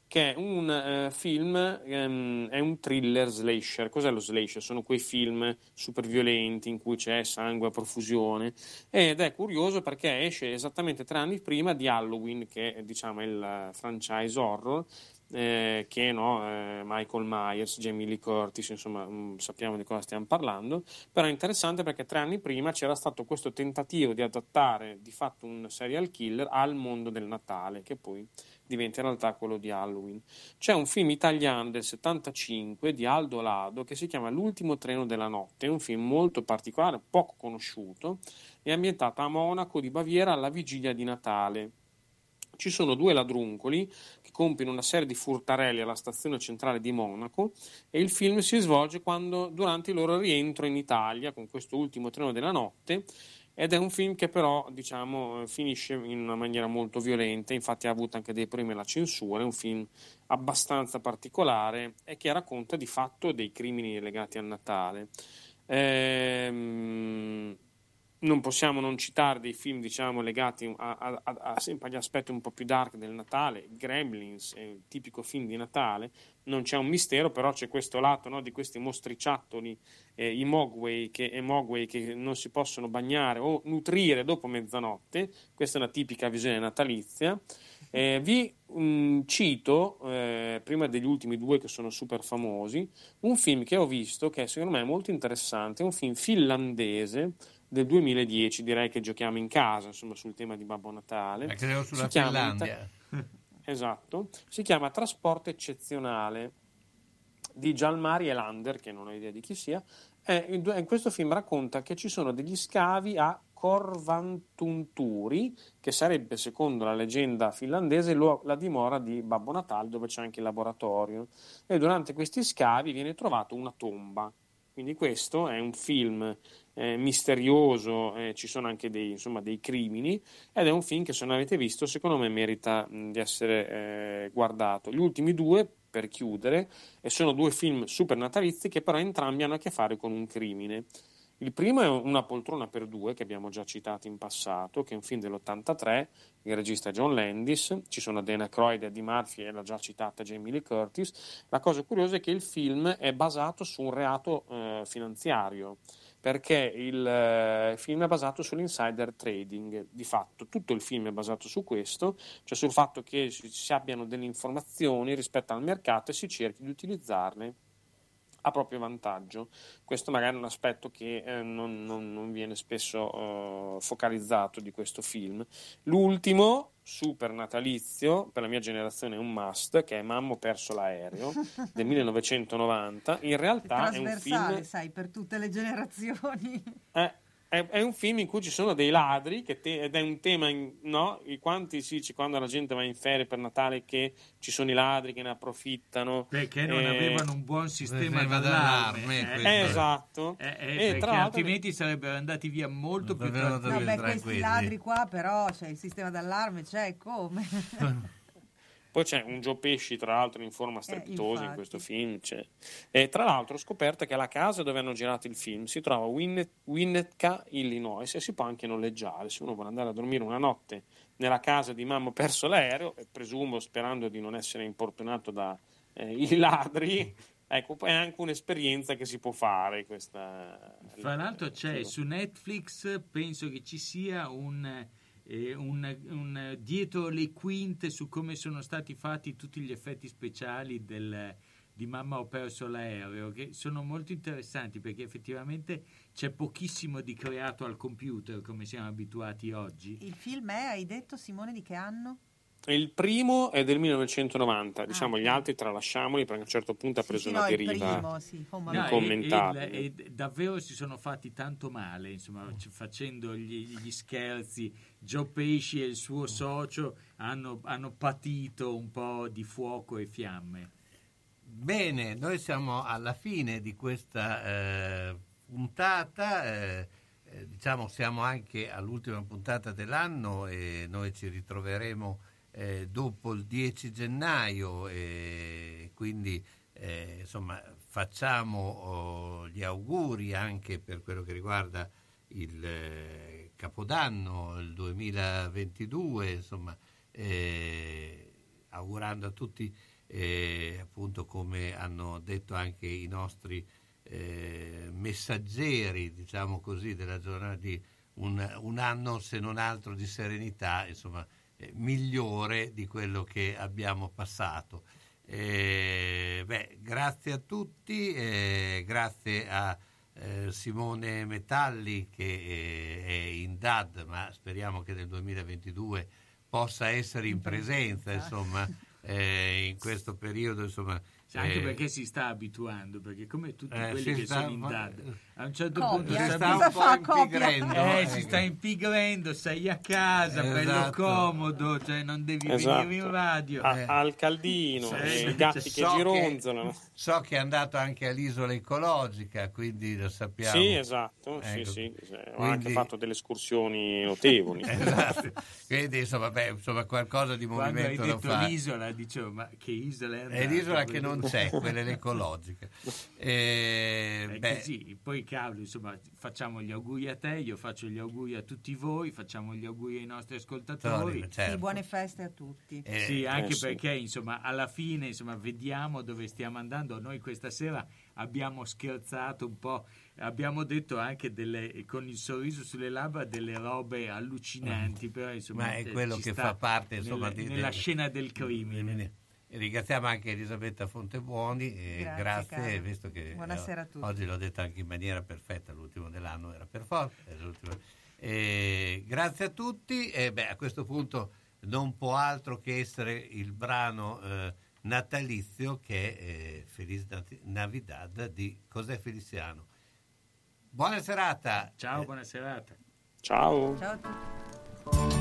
che è un eh, film, ehm, è un thriller slasher. Cos'è lo slasher? Sono quei film super violenti in cui c'è sangue a profusione ed è curioso perché esce esattamente tre anni prima di Halloween, che è diciamo, il eh, franchise horror, eh, che no, eh, Michael Myers, Jamie Lee Curtis, insomma mh, sappiamo di cosa stiamo parlando, però è interessante perché tre anni prima c'era stato questo tentativo di adattare di fatto un serial killer al mondo del Natale, che poi diventa in realtà quello di Halloween. C'è un film italiano del 75 di Aldo Lado che si chiama L'ultimo treno della notte, è un film molto particolare, poco conosciuto, è ambientato a Monaco di Baviera alla vigilia di Natale. Ci sono due ladruncoli che compiono una serie di furtarelli alla stazione centrale di Monaco e il film si svolge quando, durante il loro rientro in Italia con questo ultimo treno della notte ed è un film che però diciamo finisce in una maniera molto violenta, infatti ha avuto anche dei problemi alla censura, è un film abbastanza particolare e che racconta di fatto dei crimini legati al Natale. Ehm, non possiamo non citare dei film diciamo legati a, a- a- sempre agli aspetti un po' più dark del Natale Gremlins è il tipico film di Natale non c'è un mistero però c'è questo lato no, di questi mostriciattoli eh, i mogwai che, mogwai che non si possono bagnare o nutrire dopo mezzanotte questa è una tipica visione natalizia. Eh, vi mm, cito, eh, prima degli ultimi due che sono super famosi, un film che ho visto che secondo me è molto interessante, è un film finlandese del 2010, direi che giochiamo in casa, insomma, sul tema di Babbo Natale. Eh, credo sulla Si chiama Finlandia. Esatto, si chiama Trasporto eccezionale di Gialmari Elander, che non ho idea di chi sia, e in in questo film racconta che ci sono degli scavi a Korvantunturi, che sarebbe, secondo la leggenda finlandese, lo- la dimora di Babbo Natale, dove c'è anche il laboratorio. E durante questi scavi viene trovata una tomba. Quindi questo è un film eh, misterioso, eh, ci sono anche dei, insomma, dei crimini ed è un film che se non avete visto secondo me merita mh, di essere eh, guardato. Gli ultimi due, per chiudere, e sono due film super natalizi che però entrambi hanno a che fare con un crimine. Il primo è Una poltrona per due, che abbiamo già citato in passato, che è un film dell'83, il regista è John Landis, ci sono Dana Croyd, Eddie Murphy e la già citata Jamie Lee Curtis. La cosa curiosa è che il film è basato su un reato eh, finanziario, perché il eh, film è basato sull'insider trading, di fatto tutto il film è basato su questo, cioè sul fatto che si, si abbiano delle informazioni rispetto al mercato e si cerchi di utilizzarle a proprio vantaggio. Questo magari è un aspetto che eh, non, non- non viene spesso eh, focalizzato di questo film. L'ultimo, super natalizio, per la mia generazione è un must, che è Mammo perso l'aereo del 1990. In realtà è un Trasversale, film sai, per tutte le generazioni. eh, è, è un film in cui ci sono dei ladri che te- ed è un tema, in- no? I quanti si dice quando la gente va in ferie per Natale che ci sono i ladri che ne approfittano. Perché non Eh, avevano un buon sistema d'allarme. eh. Eh, esatto. Eh, eh, perché tra l'altro- altrimenti sarebbero andati via molto più tranquilli. Vabbè, questi ladri qua però, c'è il sistema d'allarme, c'è come? Poi c'è un Joe Pesci, tra l'altro, in forma strepitosa in Eh, infatti. questo film. c'è. E tra l'altro ho scoperto che la casa dove hanno girato il film si trova a Winnet- Winnetka, Illinois, e si può anche noleggiare. Se uno vuole andare a dormire una notte nella casa di mamma ho perso l'aereo, e presumo, sperando di non essere importunato dai ladri, ecco, è anche un'esperienza che si può fare. Questa, Fra l'altro c'è su Netflix, penso che ci sia un, eh, un- un- dietro le quinte su come sono stati fatti tutti gli effetti speciali del- di Mamma ho perso l'aereo, che sono molto interessanti perché effettivamente c'è pochissimo di creato al computer come siamo abituati oggi. Il film è, hai detto Simone, di che anno? Il primo è del 1990, diciamo gli altri tralasciamoli perché a un certo punto ha preso sì, una no, deriva primo, sì, No, momento. e- e- e davvero si sono fatti tanto male, insomma, c- facendo gli, gli scherzi. Joe Pesci e il suo socio hanno, hanno patito un po' di fuoco e fiamme. Bene, noi siamo alla fine di questa eh, puntata, eh, eh, diciamo siamo anche all'ultima puntata dell'anno e noi ci ritroveremo eh, dopo il 10 gennaio e quindi eh, insomma facciamo oh, gli auguri anche per quello che riguarda il eh, Capodanno, il 2022, insomma eh, augurando a tutti eh, appunto come hanno detto anche i nostri eh, messaggeri, diciamo così, della giornata di un, un anno se non altro di serenità, insomma, eh, migliore di quello che abbiamo passato. Eh, beh, grazie a tutti, eh, grazie a eh, Simone Metalli che eh, è in DAD, ma speriamo che nel 2022 possa essere in presenza, insomma, in questo periodo, insomma. Anche eh, perché si sta abituando, perché come tutti Eh, quelli che sta- sono in DAD, a un certo Copia. punto Si sta un po' impigrendo, Eh, eh. si sta impigrendo, sei a casa, bello Esatto. comodo, cioè non devi Esatto. venire in radio. A- Eh. al caldino, Sì, i gatti sì. che so gironzolano. so che è andato anche all'isola ecologica, quindi lo sappiamo. Sì, esatto, Ecco. sì, sì. Ho Quindi- anche fatto delle escursioni notevoli. Esatto. Quindi insomma, beh, insomma, qualcosa di Quando hai movimento lo detto fa. l'isola, dicevo, ma che isola è È andata? l'isola che non c'è, quella è l'ecologica. Eh, È beh, così, poi cavolo, insomma, facciamo gli auguri a te, io faccio gli auguri a tutti voi, facciamo gli auguri ai nostri ascoltatori. Certo. Sì, buone feste a tutti. Eh, sì, anche eh, sì. perché insomma alla fine insomma vediamo dove stiamo andando. Noi questa sera abbiamo scherzato un po', abbiamo detto anche delle, con il sorriso sulle labbra delle robe allucinanti, però insomma ma è eh, quello che fa parte insomma, nella, di- nella del- scena del crimine. E Ringraziamo anche Elisabetta Fontebuoni, e Grazie, grazie, caro. visto che Buonasera a eh, tutti. oggi l'ho detto anche in maniera perfetta, l'ultimo dell'anno era per forza. l'ultimo. Eh, grazie a tutti e beh, a questo punto non può altro che essere il brano eh, natalizio che è eh, Feliz Navidad di Cos'è Feliciano. Buona serata. Ciao, Eh, buona serata. Ciao. Ciao a tutti.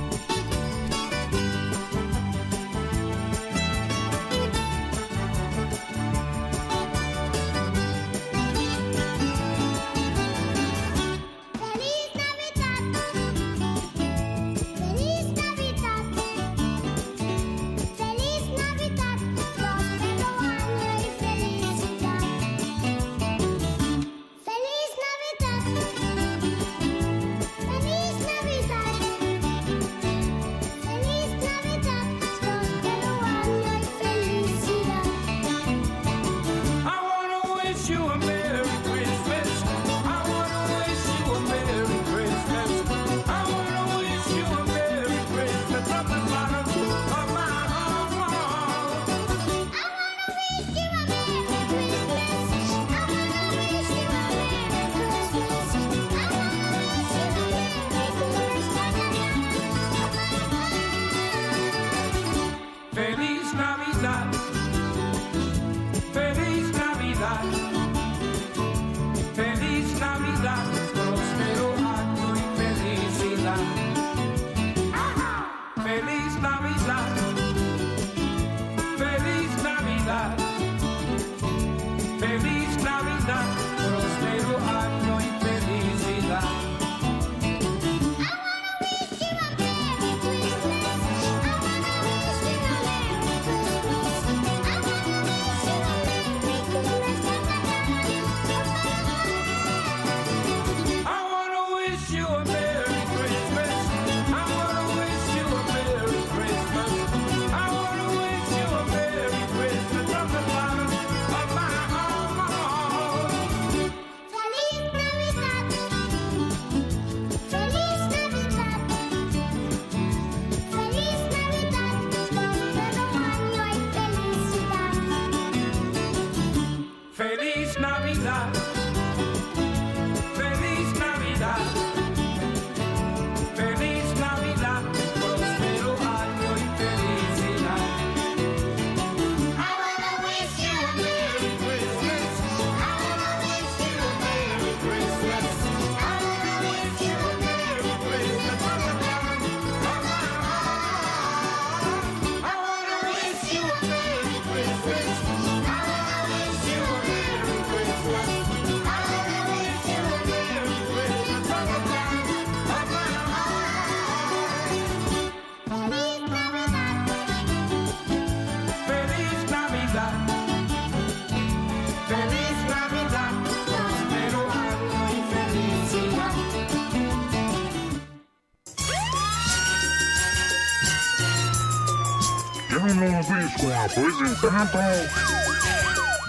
Presentato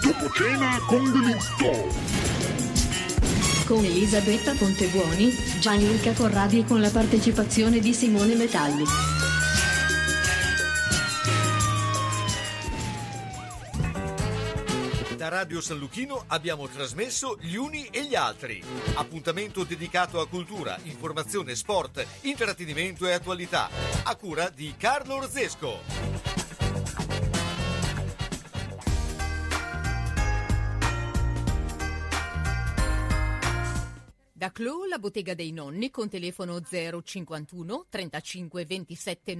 Dopo cena con delitto Con Elisabetta Pontebuoni, Gianluca Corradi e con la partecipazione di Simone Metalli. Da Radio San Luchino abbiamo trasmesso Gli Uni e gli Altri. Appuntamento dedicato a cultura, informazione, sport, intrattenimento e attualità. A cura di Carlo Orzesco. Da Clo, la bottega dei nonni con telefono 051 35 27